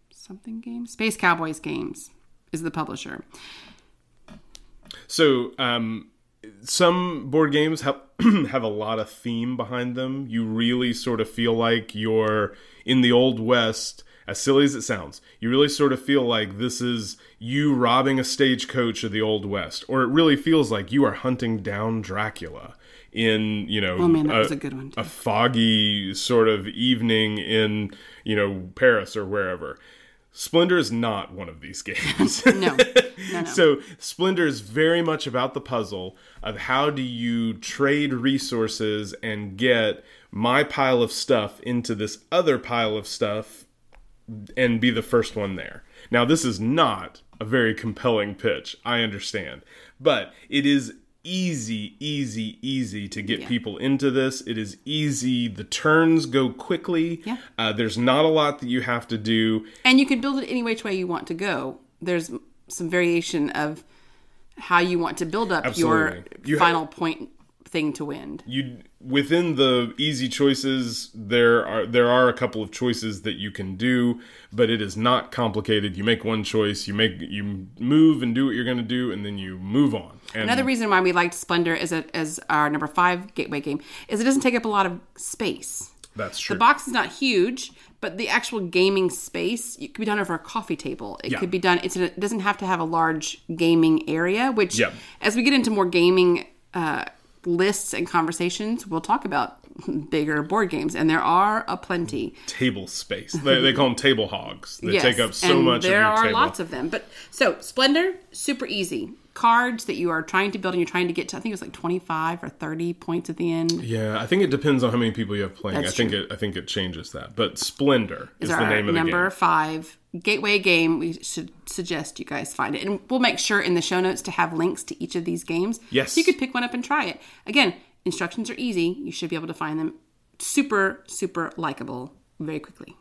something games. Space Cowboys Games is the publisher. So, um, some board games have [clears throat] have a lot of theme behind them. You really sort of feel like you're in the old west. As silly as it sounds, you really sort of feel like this is you robbing a stagecoach of the old west, or it really feels like you are hunting down Dracula in you know Oh man, that was a good one. Too. a foggy sort of evening in you know Paris or wherever. Splendor is not one of these games. [laughs] No, no, no. [laughs] So Splendor is very much about the puzzle of how do you trade resources and get my pile of stuff into this other pile of stuff and be the first one there. Now this is not a very compelling pitch, I understand. But it is easy, easy, easy to get Yeah. people into this. It is easy. The turns go quickly. Yeah. Uh, there's not a lot that you have to do. and you can build it any which way you want to go. There's some variation of how you want to build up your You final point thing to win. you within the easy choices there are there are a couple of choices that you can do but it is not complicated you make one choice you make you move and do what you're going to do and then you move on and Another reason why we liked Splendor as a, as our number five gateway game is it doesn't take up a lot of space. that's true The box is not huge, but the actual gaming space it could be done over a coffee table. It Yeah. could be done. It's it doesn't have to have a large gaming area. Which, Yeah. as we get into more gaming uh, lists and conversations, we'll talk about bigger board games, and there are a plenty. table space they, they call them table hogs they Yes, take up so and much There of your are table lots of them, but so Splendor, super easy. Cards that you are trying to build and you're trying to get to. I think it was like 25 or 30 points at the end. yeah i think it depends on how many people you have playing That's i think true. it i think it changes that but splendor is, is the our name of the number game five gateway game. We should suggest you guys find it, and we'll make sure in the show notes to have links to each of these games. Yes. so you could pick one up and try it. Again, instructions are easy. You should be able to find them. Super, super likable very quickly.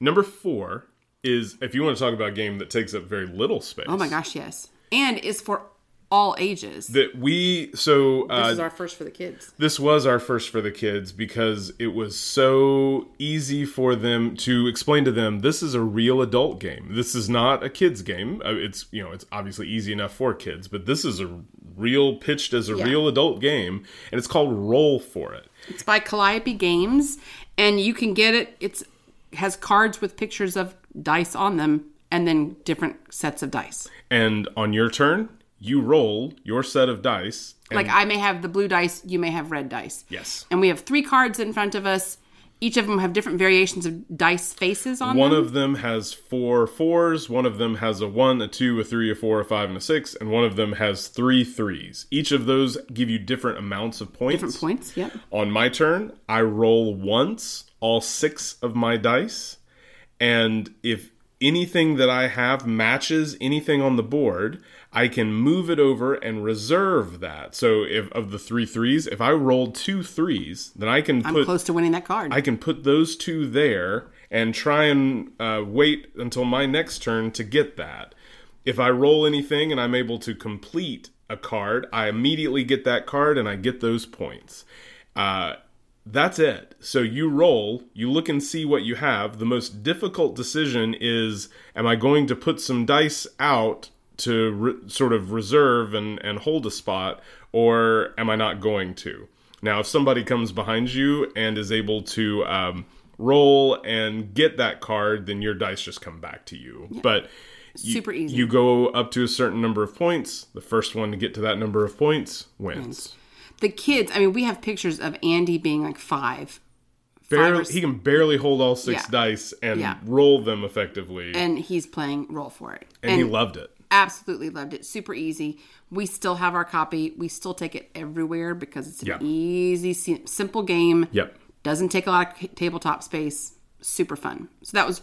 number four is if you want to talk about a game that takes up very little space Oh my gosh, yes, and is for all ages. that we so uh, this is our first for the kids. this was our first for the kids because it was so easy for them to explain to them this is a real adult game this is not a kids game Uh, it's you know it's obviously easy enough for kids but this is a real pitched as a Yeah. real adult game, and it's called Roll for It. It's by Calliope Games, and you can get it. It's has cards with pictures of dice on them, and then different sets of dice. And on your turn, you roll your set of dice. Like I may have the blue dice, you may have red dice. Yes. And we have three cards in front of us. Each of them have different variations of dice faces on them. One them. of them has four fours, one of them has a one, a two, a three, a four, a five, and a six, and one of them has three threes. Each of those give you different amounts of points. different points. Yep. On my turn, I roll once all six of my dice, and if anything that I have matches anything on the board, I can move it over and reserve that. So if of the three threes, if I roll two threes, then I can I'm put close to winning that card. I can put those two there and try and uh, wait until my next turn to get that. If I roll anything and I'm able to complete a card, I immediately get that card and I get those points. Uh, that's it. So you roll, you look and see what you have. The most difficult decision is am I going to put some dice out to re- sort of reserve and, and hold a spot, or am I not going to? Now, if somebody comes behind you and is able to um, roll and get that card, then your dice just come back to you. But you- Super easy. You go up to a certain number of points. The first one to get to that number of points wins. the kids. I mean, we have pictures of Andy being like five, Barely, he can barely hold all six Yeah. dice and Yeah. roll them effectively, and, and he's playing roll for it. And he loved it. Absolutely loved it. Super easy. We still have our copy. We still take it everywhere because it's an Yeah. easy, simple game. Yep. Doesn't take a lot of tabletop space. Super fun. So that was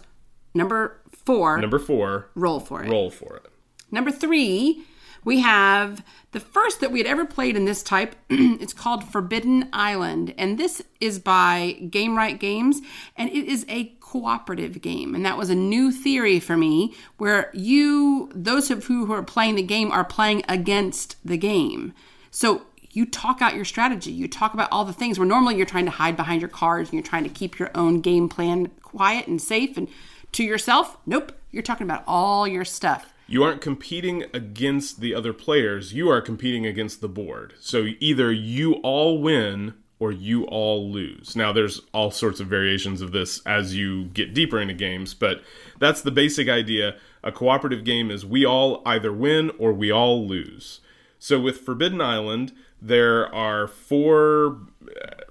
number four. Number four, roll for it. roll for it. Number three, we have the first that we had ever played in this type. [clears throat] it's called Forbidden Island, and this is by Gamewright Games, and it is a cooperative game. And that was a new theory for me, where you, those of who who are playing the game, are playing against the game. So you talk out your strategy. You talk about all the things where normally you're trying to hide behind your cards and you're trying to keep your own game plan quiet and safe and to yourself. Nope, you're talking about all your stuff. You aren't competing against the other players, you are competing against the board. So either you all win or you all lose. Now, there's all sorts of variations of this as you get deeper into games, but that's the basic idea. A cooperative game is we all either win or we all lose. So with Forbidden Island, there are four uh,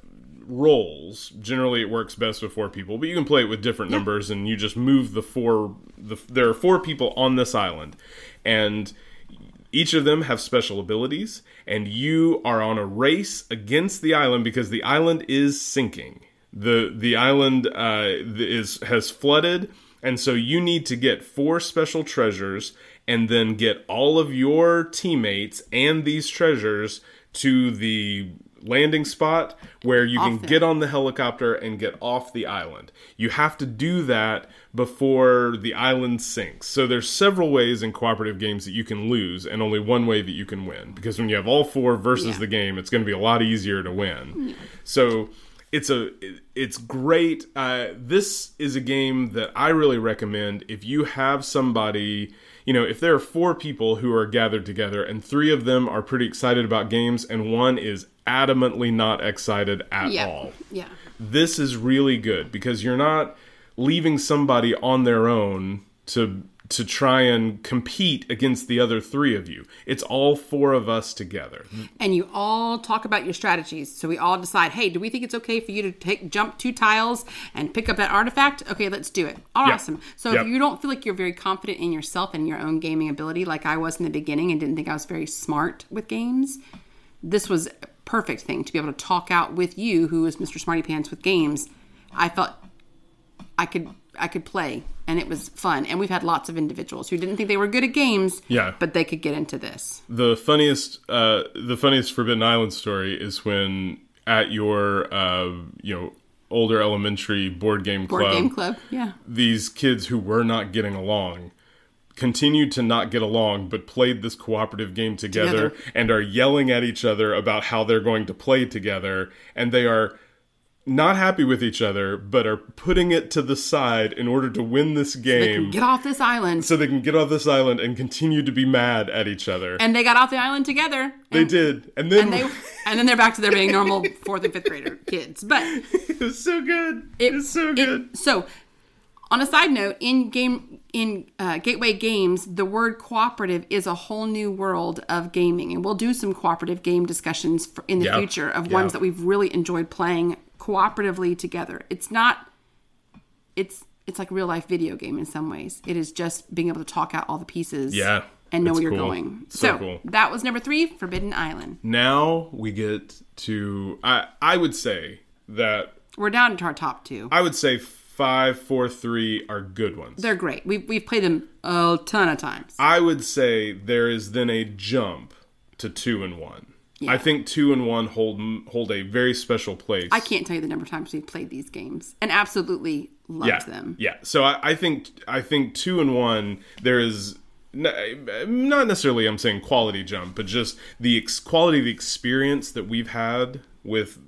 roles. Generally, it works best with four people, but you can play it with different numbers, and you just move the four. The, there are four people on this island, and each of them have special abilities, and you are on a race against the island because the island is sinking. the The island uh, is has flooded, and so you need to get four special treasures, and then get all of your teammates and these treasures to the landing spot where you can get on the helicopter and get off the island. You have to do that before the island sinks. So there's several ways in cooperative games that you can lose and only one way that you can win because when you have all four versus Yeah. the game, it's going to be a lot easier to win. So it's a it's great. Uh, this is a game that I really recommend if you have somebody you know, if there are four people who are gathered together and three of them are pretty excited about games and one is adamantly not excited at Yeah. all, Yeah. this is really good because you're not leaving somebody on their own to to try and compete against the other three of you. It's all four of us together. And you all talk about your strategies. So we all decide, hey, do we think it's okay for you to take jump two tiles and pick up that artifact? Okay, let's do it. Awesome. So Yep. if you don't feel like you're very confident in yourself and your own gaming ability, like I was in the beginning and didn't think I was very smart with games, this was perfect thing to be able to talk out with you, who is Mr. Smarty Pants with games. I felt I could I could play and it was fun. And we've had lots of individuals who didn't think they were good at games, Yeah. but they could get into this. The funniest, uh, the funniest Forbidden Island story is when at your, uh, you know, older elementary board game Board club, game club, yeah. these kids who were not getting along continued to not get along but played this cooperative game together, Together. and are yelling at each other about how they're going to play together and they are not happy with each other, but are putting it to the side in order to win this game. Get off this island. so they can get off this island and continue to be mad at each other. and they got off the island together. they did, and then And they and then they're back to their being normal fourth and fifth grader kids. But [laughs] it was so good. it, it's so it- good. so, on a side note, in game in uh, Gateway Games, the word cooperative is a whole new world of gaming, and we'll do some cooperative game discussions for, in the Yeah. future of Yeah. ones that we've really enjoyed playing cooperatively together. It's not. It's it's like real life video game in some ways. It is just being able to talk out all the pieces. Yeah, And know where you're cool. going. So So, cool. that was number three, Forbidden Island. now we get to I I would say that We're down to our top two. I would say five, four, three are good ones. They're great. We've, we've played them a ton of times. I would say there is then a jump to two and one. I think two and one hold hold a very special place. I can't tell you the number of times we've played these games and absolutely loved yeah, them. Yeah. So I, I think I think two and one there is not necessarily I'm saying quality jump, but just the ex- quality of the experience that we've had with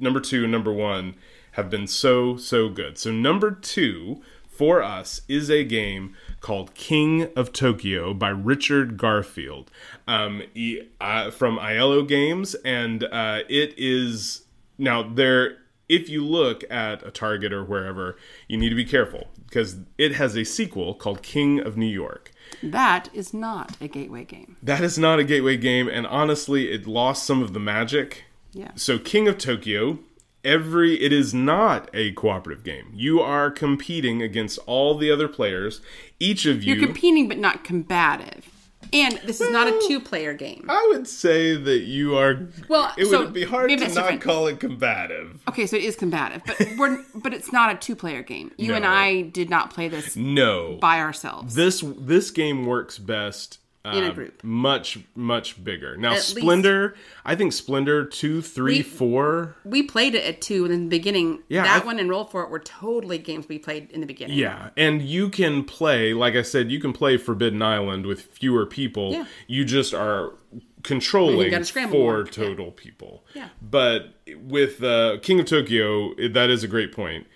number two and number one have been so so good. So number two for us is a game called King of Tokyo by Richard Garfield um, he, uh, from IELLO Games, and uh, it is now there. If you look at a Target or wherever, you need to be careful because it has a sequel called King of New York. That is not a gateway game. That is not a gateway game, and honestly, it lost some of the magic. Yeah. So King of Tokyo, every it is not a cooperative game. You are competing against all the other players. Each of you You're competing but not combative. And this is not a two player game. I would say that you are Well, it so would be hard to not different. call it combative. Okay, so it is combative, but we're [laughs] but it's not a two player game. You and I did not play this No. by ourselves. this this game works best In a group. much much bigger. Now At least- Splendor, I think Splendor two, three, We- four. we played it at two in the beginning. Yeah, that I- one and Roll for It were totally games we played in the beginning. Yeah, and you can play, like I said, you can play Forbidden Island with fewer people. Yeah. You just are controlling four total people. Yeah. But with uh, King of Tokyo, that is a great point.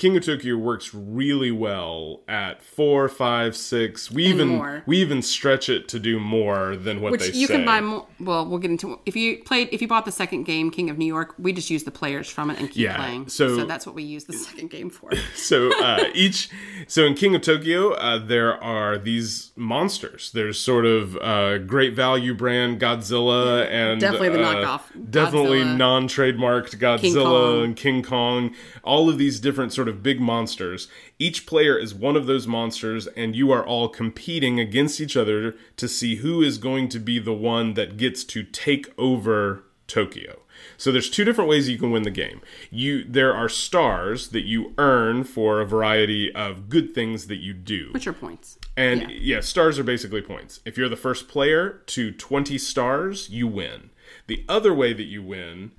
King of Tokyo works really well at four, five, six. We even more. we even stretch it to do more than what Which they you say. can buy more. Well, we'll get into if you played if you bought the second game, King of New York. We just use the players from it and keep Yeah, playing. so- that's what we use the second game for. [laughs] so uh, each so in king of tokyo uh, there are these monsters there's sort of uh, great value brand godzilla and Definitely the uh, knockoff definitely Godzilla. non-trademarked godzilla Kong. and king kong all of these different sort of big monsters each player is one of those monsters and you are all competing against each other to see who is going to be the one that gets to take over tokyo so there's two different ways you can win the game. You there are stars that you earn for a variety of good things that you do. Which are points. And Yeah. yeah. stars are basically points. If you're the first player to 20 stars, you win. The other way that you win,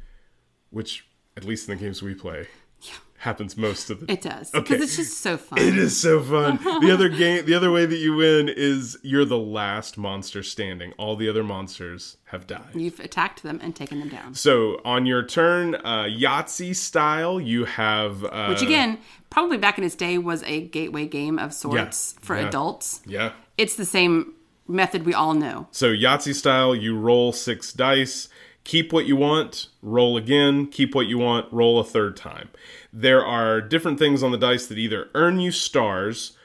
which at least in the games we play, happens most of the It does because Okay. it's just so fun. it is so fun. The other [laughs] game, the other way that you win is you're the last monster standing. All the other monsters have died. You've attacked them and taken them down. So on your turn, uh, Yahtzee style, you have uh, Which again, probably back in its day was a gateway game of sorts for yeah. adults. yeah. It's the same method we all know. So Yahtzee style, you roll six dice, keep what you want, roll again, keep what you want, roll a third time. There are different things on the dice that either earn you stars,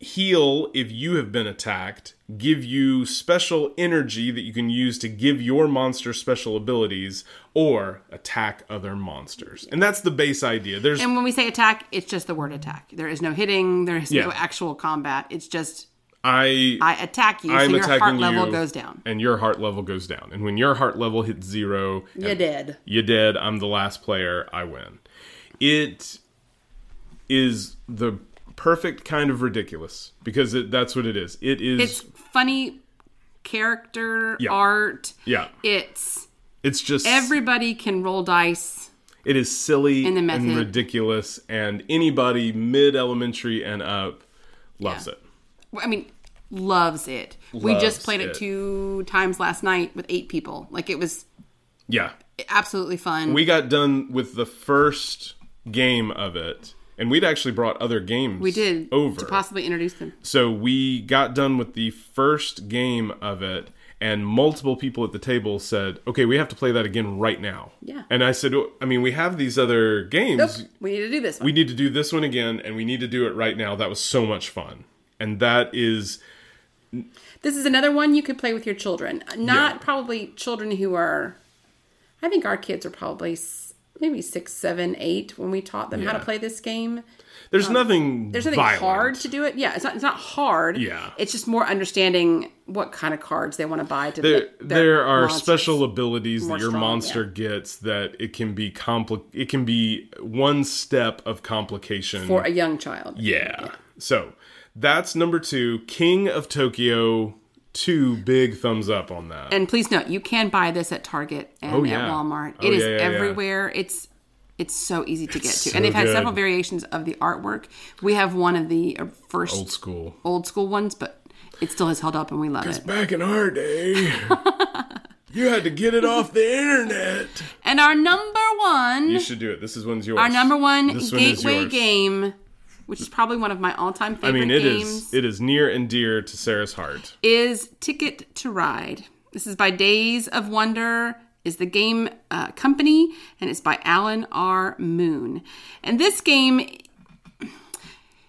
heal if you have been attacked, give you special energy that you can use to give your monster special abilities, or attack other monsters. And that's the base idea. There's And when we say attack, it's just the word attack. There is no hitting. There is no actual combat. It's just I I attack you, I'm so your heart level you, goes down. and your heart level goes down. And when your heart level hits zero, You're dead. You're dead. I'm the last player. I win. It is the perfect kind of ridiculous because it, that's what it is. It is. It's funny character Yeah. art. yeah. It's It's just everybody can roll dice. It is silly In the and ridiculous, and anybody mid elementary and up loves Yeah. it. I mean, loves it. we just played it. it. two times last night with eight people. Like it was Yeah. Absolutely fun. We got done with the first game of it, and we'd actually brought other games We did over. to possibly introduce them. So we got done with the first game of it, and multiple people at the table said, "Okay, we have to play that again right now." Yeah. And I said, "Oh, "I mean, we have these other games. Nope, we need to do this one. We need to do this one again, and we need to do it right now." That was so much fun, and that is This is another one you could play with your children. Not Yeah. probably children who are. I think our kids are probably maybe six, seven, eight when we taught them how to play this game. there's nothing Um, There's nothing violent. hard to do it. Yeah, it's not. It's not hard. Yeah. it's just more understanding what kind of cards they want to buy to. There, there are monsters. special abilities more that your strong, monster yeah. gets that it can be compli- It can be one step of complication for a young child. Yeah. So that's number two. King of Tokyo. Two big thumbs up on that. And please note, you can buy this at Target and Oh, at yeah. Walmart. Oh, It is yeah, yeah, everywhere. It's it's so easy to get to, so and they've had good. several variations of the artwork. We have one of the uh, first Old school. old school ones, but it still has held up, and we love it. Back in our day, [laughs] you had to get it off the internet. And our number one, You should do it. This is one's yours. our number one This gateway yours. game, which is probably one of my all-time favorite I mean, it is. games, It is near and dear to Sarah's heart. is Ticket to Ride. This is by Days of Wonder. Is the game uh, company, and it's by Alan R. Moon. And this game,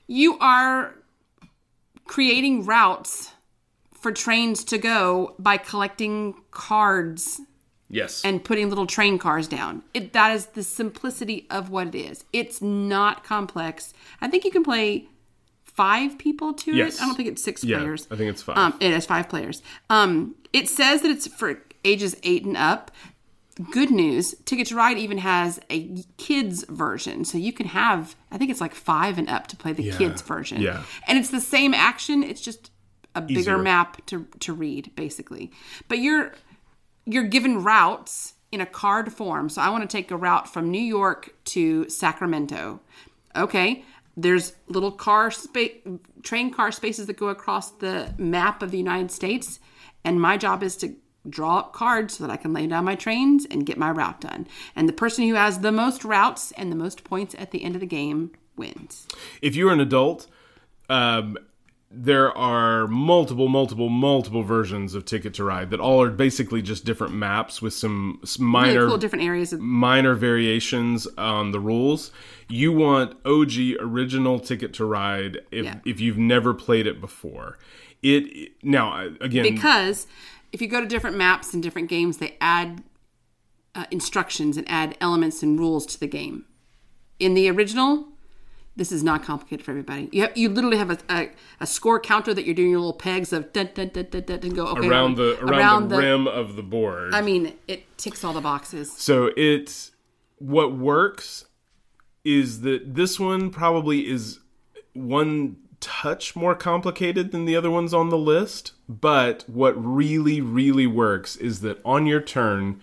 you are creating routes for trains to go by collecting cards Yes. and putting little train cars down. It, that is the simplicity of what it is. It's not complex. I think you can play five people to Yes. it. I don't think it's six yeah, players. I think it's five. Um, it has five players. Um, it says that it's for ages eight and up. Good news, Ticket to Ride even has a kids version, so you can have. I think it's like five and up to play the kids version. yeah. and it's the same action. It's just a bigger Easier. map to to read, basically. But you're you're given routes in a card form. So I want to take a route from New York to Sacramento. Okay, there's little car train car spaces that go across the map of the United States, and my job is to draw up cards so that I can lay down my trains and get my route done. And the person who has the most routes and the most points at the end of the game wins. if you're an adult, um, there are multiple, multiple, multiple versions of Ticket to Ride that all are basically just different maps with some s- Really minor cool different areas of minor variations on the rules. You want OG original Ticket to Ride if Yeah. if you've never played it before. It now again because if you go to different maps and different games, they add uh, instructions and add elements and rules to the game. In the original, this is not complicated for everybody. You have, you literally have a, a, a score counter that you're doing your little pegs of dun, dun, dun, dun, dun, and go okay um, around the around, the, rim of the board. I mean, it ticks all the boxes. So it what works is that this one probably is one touch more complicated than the other ones on the list, but what really really works is that on your turn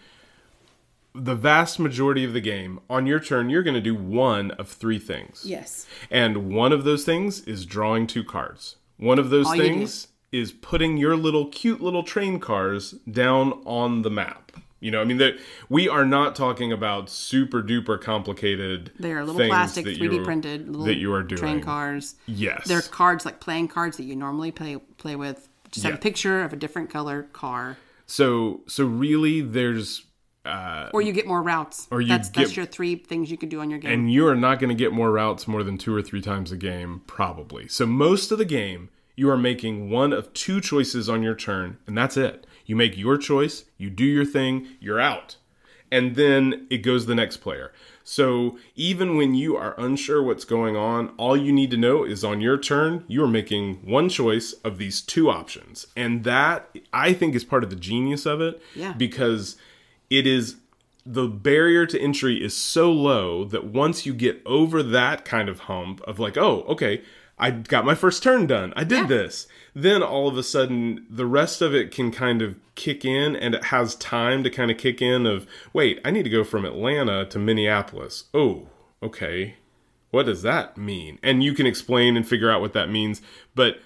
the vast majority of the game on your turn you're going to do one of three things. Yes. And one of those things is drawing two cards. One of those All things is putting your little cute little train cars down on the map. You know, I mean that we are not talking about super duper complicated. They are little plastic, 3D printed little that you are doing. train cars. Yes, They're cards like playing cards that you normally play play with. Just have a picture of a different color car, so so really there's uh, or you get more routes. Or you that's that's get- your three things you can do on your game. and you are not going to get more routes more than two or three times a game, probably. So most of the game, you are making one of two choices on your turn, and that's it. You make your choice, you do your thing, you're out. And then it goes the next player. So even when you are unsure what's going on, all you need to know is on your turn, you are making one choice of these two options. And that, I think, is part of the genius of it. Yeah. Because it is the barrier to entry is so low that once you get over that kind of hump of like, oh, okay, I got my first turn done. I did Yeah. this. Then all of a sudden, the rest of it can kind of kick in and it has time to kind of kick in of, wait, I need to go from Atlanta to Minneapolis. Oh, okay. What does that mean? And you can explain and figure out what that means. But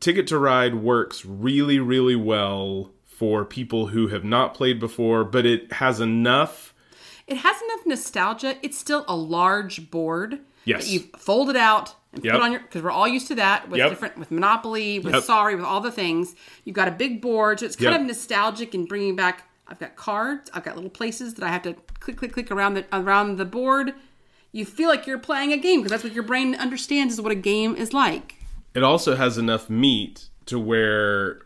Ticket to Ride works really, really well for people who have not played before, but it has enough. It has enough nostalgia. It's still a large board Yes. that you fold it out and Yep. put on your because we're all used to that with Yep. different with Monopoly, with Yep. Sorry, with all the things. You've got a big board, so it's kind of nostalgic and bringing back. I've got cards. I've got little places that I have to click, click, click around the around the board. You feel like you're playing a game because that's what your brain understands is what a game is like. It also has enough meat to where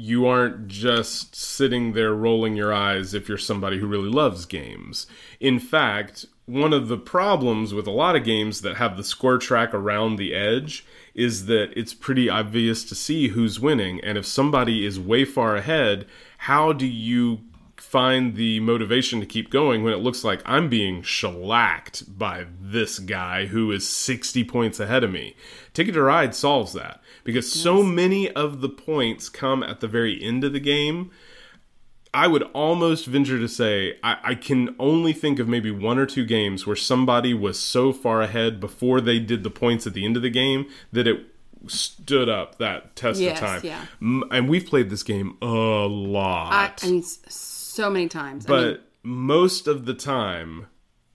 you aren't just sitting there rolling your eyes if you're somebody who really loves games. In fact, one of the problems with a lot of games that have the score track around the edge is that it's pretty obvious to see who's winning. And if somebody is way far ahead, how do you find the motivation to keep going when it looks like I'm being shellacked by this guy who is 60 points ahead of me. Ticket to Ride solves that because so many of the points come at the very end of the game. I would almost venture to say I, I can only think of maybe one or two games where somebody was so far ahead before they did the points at the end of the game that it stood up that test Yes, of time. yeah. And we've played this game a lot. I, I mean, s- so many times. I But mean, most of the time,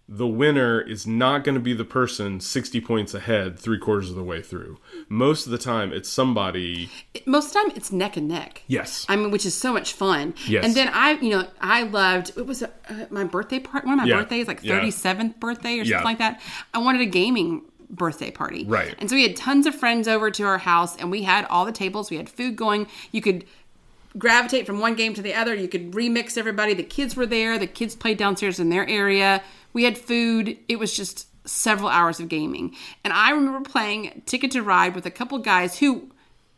the winner is not going to be the person 60 points ahead three quarters of the way through. Most of the time, it's somebody. most of the time it's neck and neck. Yes. I mean, which is so much fun. Yes. And then I, you know, I loved it was uh, my birthday party. One of my Yeah. birthdays, like Yeah. thirty seventh birthday or something Yeah. like that. I wanted a gaming birthday party. Right. And so we had tons of friends over to our house, and we had all the tables. We had food going. You could gravitate from one game to the other. You could remix everybody. The kids were there. The kids played downstairs in their area. We had food. It was just several hours of gaming. And I remember playing Ticket to Ride with a couple guys who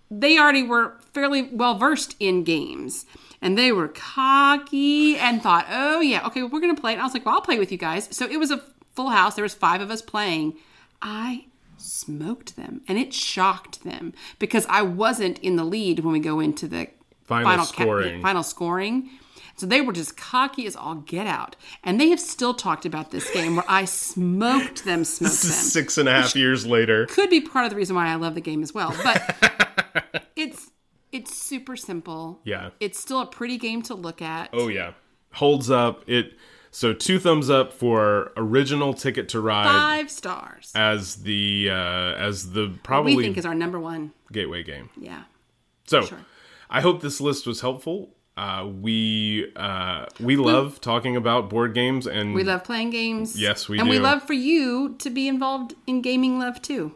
they already were fairly well versed in games. And they were cocky and thought, oh, yeah, okay, well, we're going to play. And I was like, well, I'll play with you guys. So it was a full house. There was five of us playing. I smoked them and it shocked them because I wasn't in the lead when we go into the Final ca- scoring. final scoring. So they were just cocky as all get out. And they have still talked about this game where I smoked them, smoked them Six and a half years later. could be part of the reason why I love the game as well. But [laughs] it's it's super simple. Yeah. It's still a pretty game to look at. Oh, yeah. Holds up. It. So two thumbs up for original Ticket to Ride Five stars. as the uh, as the probably we think is our number one. gateway game. Yeah. So, Sure. I hope this list was helpful. Uh, we uh, we love talking about board games, and We love playing games. Yes, we and we love for you to be involved in gaming love too.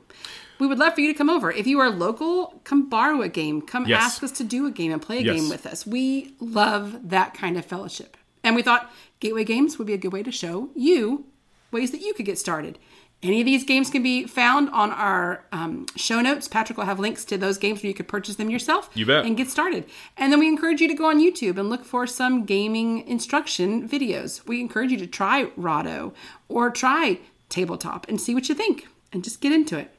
We would love for you to come over. If you are local, come borrow a game. Come Yes. ask us to do a game and play a Yes. game with us. We love that kind of fellowship. And we thought Gateway Games would be a good way to show you ways that you could get started. Any of these games can be found on our um, show notes. Patrick will have links to those games where you could purchase them yourself. You bet. And get started. And then we encourage you to go on YouTube and look for some gaming instruction videos. We encourage you to try Rahdo or try Tabletop and see what you think and just get into it.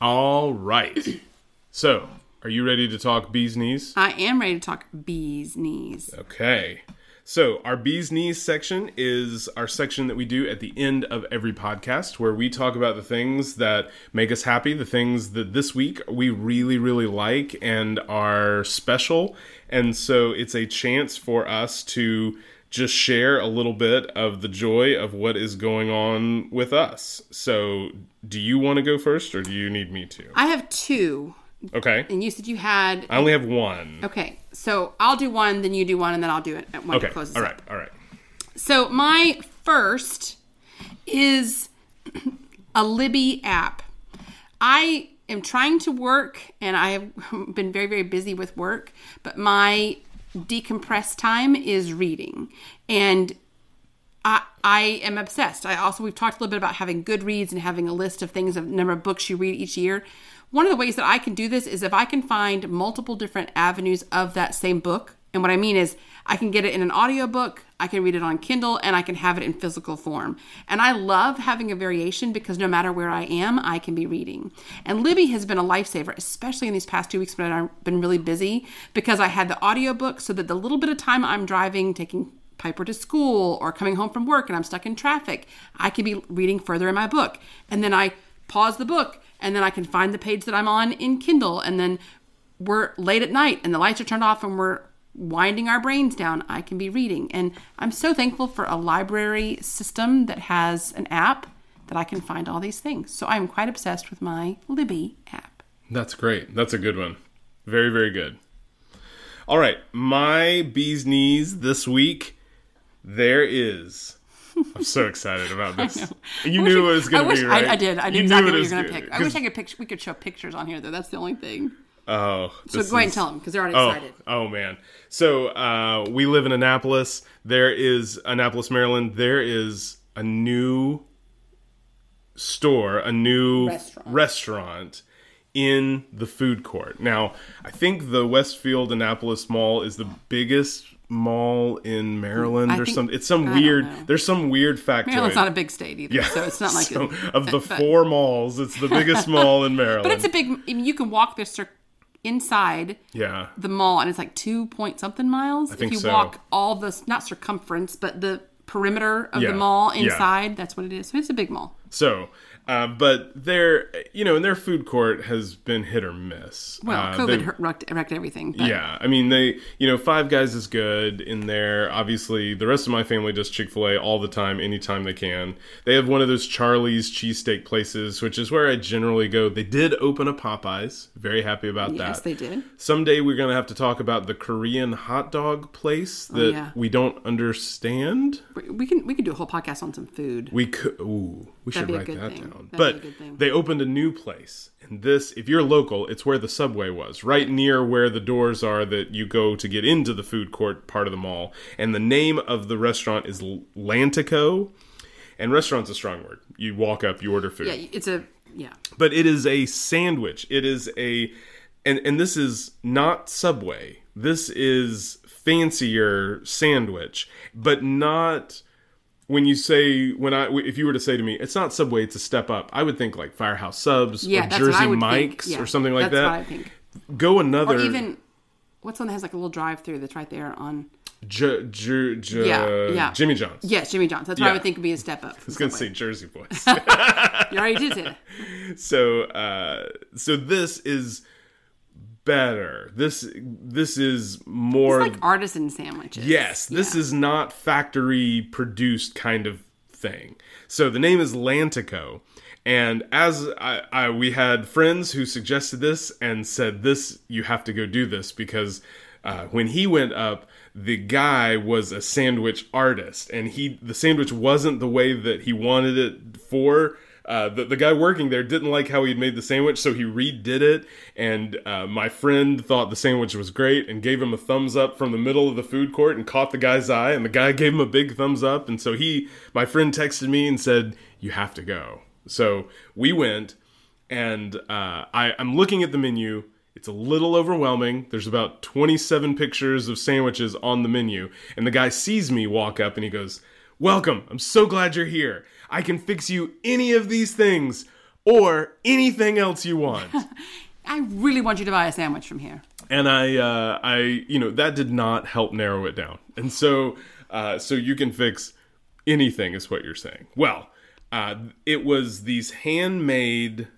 all right. [clears throat] so, are you ready to talk bees knees? I am ready to talk bees knees. Okay. So, our bees knees section is our section that we do at the end of every podcast where we talk about the things that make us happy, the things that this week we really, really like and are special. And so, it's a chance for us to just share a little bit of the joy of what is going on with us. So, do you want to go first or do you need me to? I have two, Okay. and you said you had. I only have one. Okay, so I'll do one, then you do one, and then I'll do it at one Okay. to close this All up. right. All right. So my first is a Libby app. I am trying to work and I have [laughs] been very, very busy with work, but my decompress time is reading. And I, I am obsessed. I also we've talked a little bit about having Goodreads and having a list of things a number of books you read each year. One of the ways that I can do this is if I can find multiple different avenues of that same book. And what I mean is I can get it in an audiobook, I can read it on Kindle, and I can have it in physical form. And I love having a variation because no matter where I am, I can be reading. And Libby has been a lifesaver, especially in these past two weeks when I've been really busy because I had the audiobook so that the little bit of time I'm driving, taking Piper to school or coming home from work and I'm stuck in traffic, I can be reading further in my book. And then I pause the book and then I can find the page that I'm on in Kindle and then we're late at night and the lights are turned off and we're winding our brains down, I can be reading. And I'm so thankful for a library system that has an app that I can find all these things. So I'm quite obsessed with my Libby app. That's great. That's a good one. Very, very good. All right. My bee's knees this week, there is. [laughs] I'm so excited about [laughs] this. You knew it was going to be right. I, I did. I You exactly knew what you were going to pick. I wish I could pic- we could show pictures on here though. That's the only thing. Oh, So go ahead and tell them because they're already Oh, excited. oh man. So uh, we live in Annapolis. There is Annapolis, Maryland. There is a new store, a new Restaurant. restaurant in the food court. Now, I think the Westfield Annapolis Mall is the biggest mall in Maryland I or think- something. It's some I weird. There's some weird factoid. Maryland's not a big state either, yeah, so it's not like [laughs] so, it, of the [laughs] but- four malls, it's the biggest mall in Maryland. [laughs] But it's a big. I mean, you can walk this inside yeah. the mall, and it's like two point something miles. think if you so. walk all the not circumference, but the perimeter of Yeah, the mall yeah. inside, that's what it is. So it's a big mall. So, uh, but their, you know, and their food court has been hit or miss. Well, Uh, COVID hurt, wrecked, wrecked everything. But yeah, I mean, they, you know, Five Guys is good in there. Obviously, the rest of my family does Chick fil A all the time, anytime they can. They have one of those Charlie's cheesesteak places, which is where I generally go. They did open a Popeyes. Very happy about Yes, that. Yes, they did. Someday we're going to have to talk about the Korean hot dog place that Oh, yeah. we don't understand. We- can we can do a whole podcast on some food. We could. Ooh, we should be a write good that thing. down. That'd but be a good thing. they opened a new place, and this, if you're local, it's where the subway was, right near where the doors are that you go to get into the food court part of the mall. And the name of the restaurant is Lantico. And restaurant's a strong word. You walk up, you order food Yeah, it's a yeah. but it is a sandwich. It is a, and and this is not Subway. This is fancier sandwich, but not. When you say when I if you were to say to me it's not Subway it's a step up I would think like Firehouse Subs Yeah, or that's what I Jersey Mike's. Yeah, or something like that's that. What I think. Go another Or even what's one that has like a little drive-through that's right there on. J, J, J, Yeah, yeah. Jimmy John's. Yes, Jimmy John's. That's what Yeah. I would think would be a step up. [laughs] I was gonna say Jersey Boys. [laughs] You already did that. [laughs] so uh so this is better. This this is more It's like artisan sandwiches. Yes, this Yeah. is not factory produced kind of thing. So the name is Lantico. And as I, I we had friends who suggested this and said this you have to go do this because uh, when he went up, the guy was a sandwich artist, and he the sandwich wasn't the way that he wanted it for. Uh, the, the guy working there didn't like how he had made the sandwich, so he redid it. And uh, my friend thought the sandwich was great and gave him a thumbs up from the middle of the food court and caught the guy's eye. And the guy [laughs] gave him a big thumbs up. And so he, my friend, texted me and said, "You have to go." So we went, and uh, I, I'm looking at the menu. It's a little overwhelming. There's about 27 pictures of sandwiches on the menu, and the guy sees me walk up and he goes, Welcome. I'm so glad you're here. I can fix you any of these things or anything else you want. [laughs] I really want you to buy a sandwich from here. and I, uh, I, you know, that did not help narrow it down. And so, uh, so you can fix anything, is what you're saying. Well, uh, it was these handmade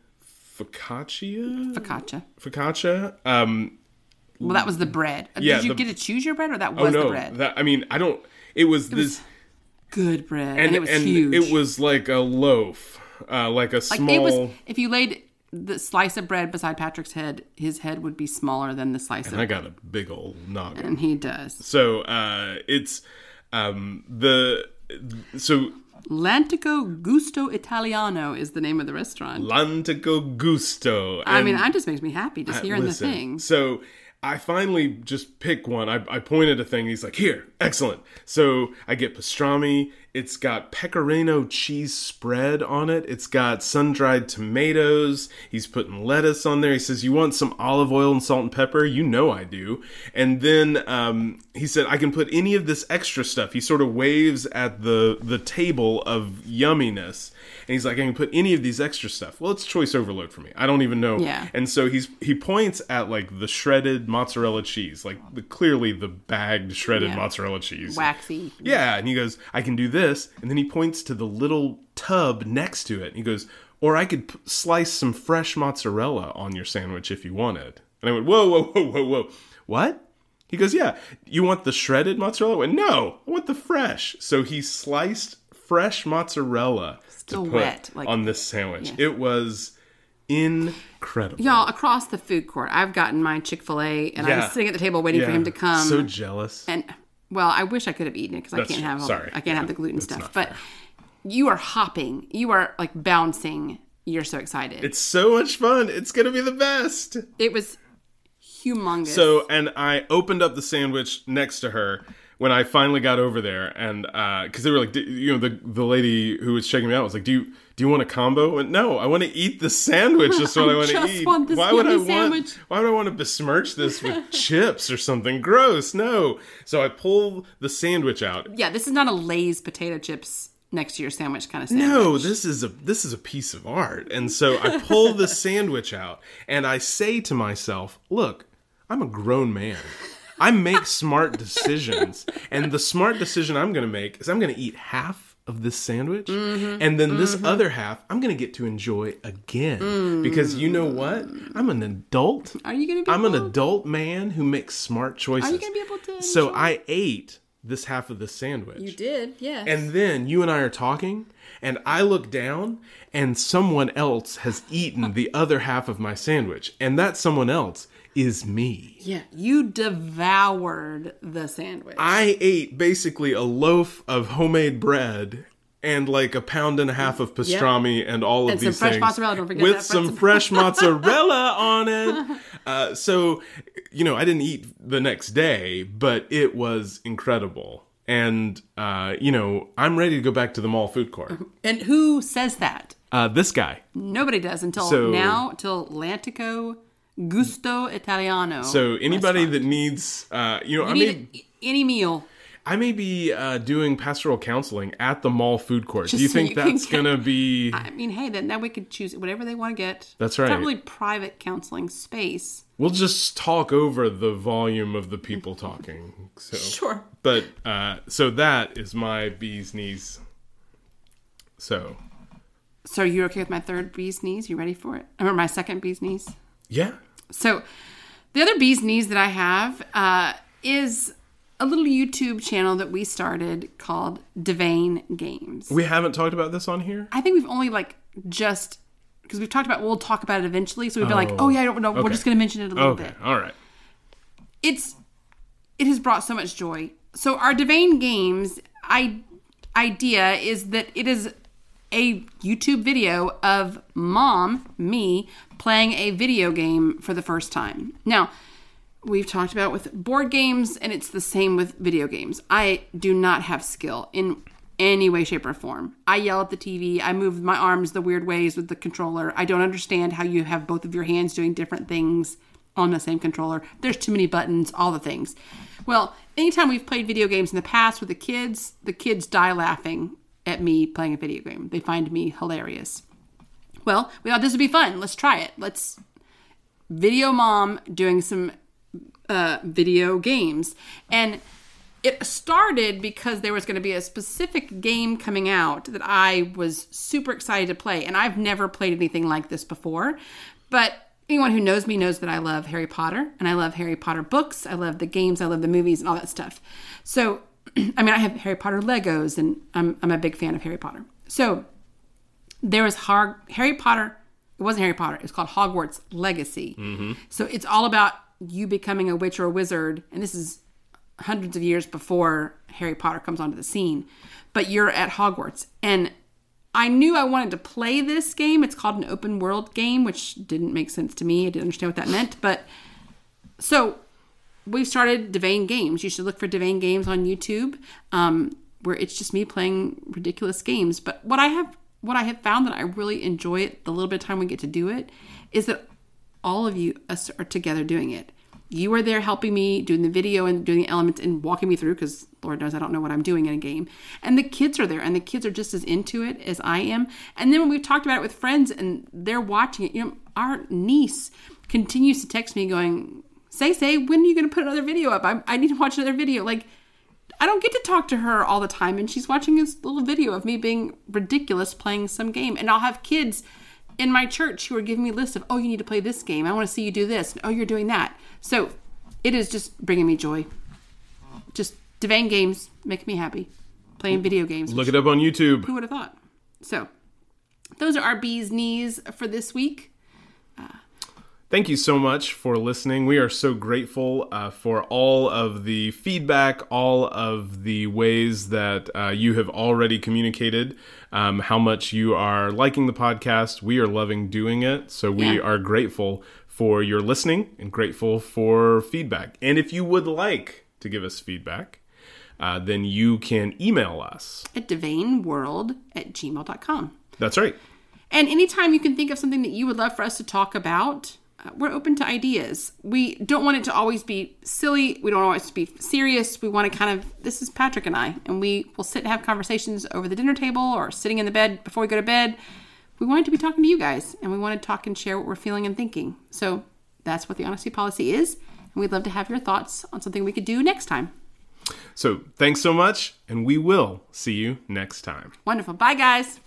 focaccia, Focaccia. focaccia. Um, Well, that was the bread. Yeah, Did you the- get to choose your bread, or that oh was the no, bread? that I mean, I don't. It was this. Good bread, and, and it was and huge. it was like a loaf, uh, like a like small. it was. If you laid the slice of bread beside Patrick's head, his head would be smaller than the slice of. I got a big old noggin. and he does. So uh, it's um, the so Lantico Gusto Italiano is the name of the restaurant. Lantico Gusto. I mean, it just makes me happy just hearing listen, the thing. So I finally just pick one. I, I pointed a thing. He's like, "Here, excellent." So I get pastrami. It's got pecorino cheese spread on it. It's got sun dried tomatoes. He's putting lettuce on there. He says, "You want some olive oil and salt and pepper?" You know I do. And then um, he said, "I can put any of this extra stuff." He sort of waves at the the table of yumminess, and he's like, "I can put any of these extra stuff." Well, it's choice overload for me. I don't even know. Yeah. And so he's he points at like the shredded mozzarella cheese, like the clearly the bagged shredded Yeah. mozzarella cheese. Waxy. Yeah, and he goes, I can do this, and then he points to the little tub next to it, and he goes, or I could p- slice some fresh mozzarella on your sandwich if you wanted. And I went, whoa, whoa, whoa, whoa, whoa, what? He goes, Yeah, you want the shredded mozzarella? I went, no, I want the fresh. So he sliced fresh mozzarella Still to put wet, like- on this sandwich. It was incredible. Y'all, across the food court, I've gotten my Chick fil A and I Yeah. was sitting at the table waiting for Yeah. him to come. So jealous. and well, I wish I could have eaten it because I can't have all, Sorry. I can't have the gluten stuff. But fair. you are hopping, you are like bouncing. You're so excited. It's so much fun. It's going to be the best. it was humongous. So, and I opened up the sandwich next to her when I finally got over there, and uh, because they were like, "D- you know, the the lady who was checking me out was like, "Do you do you want a combo?" And no, I want to eat the sandwich. That's what I, [laughs] I want to eat. want why would I yummy want? Why would I want to besmirch this with [laughs] chips or something gross? No. So I pull the sandwich out. yeah, this is not a Lay's potato chips next to your sandwich kind of sandwich. No, this is a this is a piece of art. And so I pull the [laughs] sandwich out and I say to myself, "Look, I'm a grown man. I make smart decisions. And the smart decision I'm going to make is I'm going to eat half of this sandwich mm-hmm. and then this mm-hmm. other half I'm going to get to enjoy again mm. because you know what? I'm an adult. Are you gonna be? I'm an adult man who makes smart choices. Are you gonna be able to? so I ate this half of the sandwich. You did, yes. And then you and I are talking, and I look down, and someone else has eaten the other half of my sandwich. And that someone else is me. yeah, you devoured the sandwich. I ate basically a loaf of homemade bread and like a pound and a half of pastrami and all of And some these fresh things mozzarella, don't forget with some fresh- fresh [laughs] mozzarella [laughs] on it. Uh, so, you know, I didn't eat the next day, but it was incredible. And uh, you know, I'm ready to go back to the mall food court. [laughs] and who says that? Uh, this guy. Nobody does until So- now, till Lantico Gusto Italiano. So anybody restaurant. that needs, uh, you know, I you may, need any meal. I may be uh, doing pastoral counseling at the mall food court. Do you so think you that's get- gonna be? [laughs] I mean, hey, then now we could choose whatever they want to get. That's It's not right. really private counseling space. We'll just talk over the volume of the people talking. [laughs] So, Sure. but uh, so that is my bee's knees. So So you're okay with my third bee's knees? You ready for it? Or my second bee's knees? Yeah, So, the other bee's knees that I have uh, is a little YouTube channel that we started called Devane Games. we haven't talked about this on here. I think we've only like just because we've talked about we'll talk about it eventually. So we've been like, Oh, oh yeah, I don't know. We're just going to mention it a little Okay, bit. all right. It's it has brought so much joy. So our Devane Games I, idea is that it is a YouTube video of mom, me, playing a video game for the first time. Now, we've talked about with board games, and it's the same with video games. I do not have skill in any way, shape, or form. I yell at the TV. I move my arms the weird ways with the controller. I don't understand how you have both of your hands doing different things on the same controller. There's too many buttons, all the things. Well, anytime we've played video games in the past with the kids, the kids die laughing at me playing a video game. They find me hilarious. Well, we thought this would be fun. Let's try it. Let's video mom doing some uh, video games. And it started because there was going to be a specific game coming out that I was super excited to play. And I've never played anything like this before. But anyone who knows me knows that I love Harry Potter and I love Harry Potter books. I love the games, I love the movies, and all that stuff. So, [clears throat] I mean, I have Harry Potter Legos and I'm, I'm a big fan of Harry Potter. So, there was Har- Harry Potter. It wasn't Harry Potter. It was called Hogwarts Legacy. Mm-hmm. So it's all about you becoming a witch or a wizard, and this is hundreds of years before Harry Potter comes onto the scene. But you're at Hogwarts, and I knew I wanted to play this game. It's called an open world game, which didn't make sense to me. I didn't understand what that meant, but so we've started Devane Games. You should look for Devane Games on YouTube, um, where it's just me playing ridiculous games. But what I have, what I have found that I really enjoy it, the little bit of time we get to do it, is that all of you are together doing it. You are there helping me doing the video and doing the elements and walking me through because Lord knows I don't know what I'm doing in a game. And the kids are there and the kids are just as into it as I am. And then when we've talked about it with friends and they're watching it, you know, our niece continues to text me going, Say, say, when are you going to put another video up? I, I need to watch another video. Like, I don't get to talk to her all the time, and she's watching this little video of me being ridiculous playing some game. And I'll have kids in my church who are giving me lists of, oh, you need to play this game. I want to see you do this. Oh, you're doing that. So it is just bringing me joy. Just Devane games make me happy. Playing video games. Look it up on YouTube. Who would have thought? So, those are our bees knees for this week. Thank you so much for listening. We are so grateful uh, for all of the feedback, all of the ways that uh, you have already communicated um, how much you are liking the podcast. We are loving doing it. So we Yeah. are grateful for your listening and grateful for feedback. And if you would like to give us feedback, uh, then you can email us. At devaneworld at gmail.com. That's right. And anytime you can think of something that you would love for us to talk about, we're open to ideas. We don't want it to always be silly. We don't want it to be serious. We want to kind of, this is Patrick and I, and we will sit and have conversations over the dinner table or sitting in the bed before we go to bed. We wanted to be talking to you guys, and we want to talk and share what we're feeling and thinking. So that's what the honesty policy is. And we'd love to have your thoughts on something we could do next time. So thanks so much, and we will see you next time. Wonderful. Bye, guys.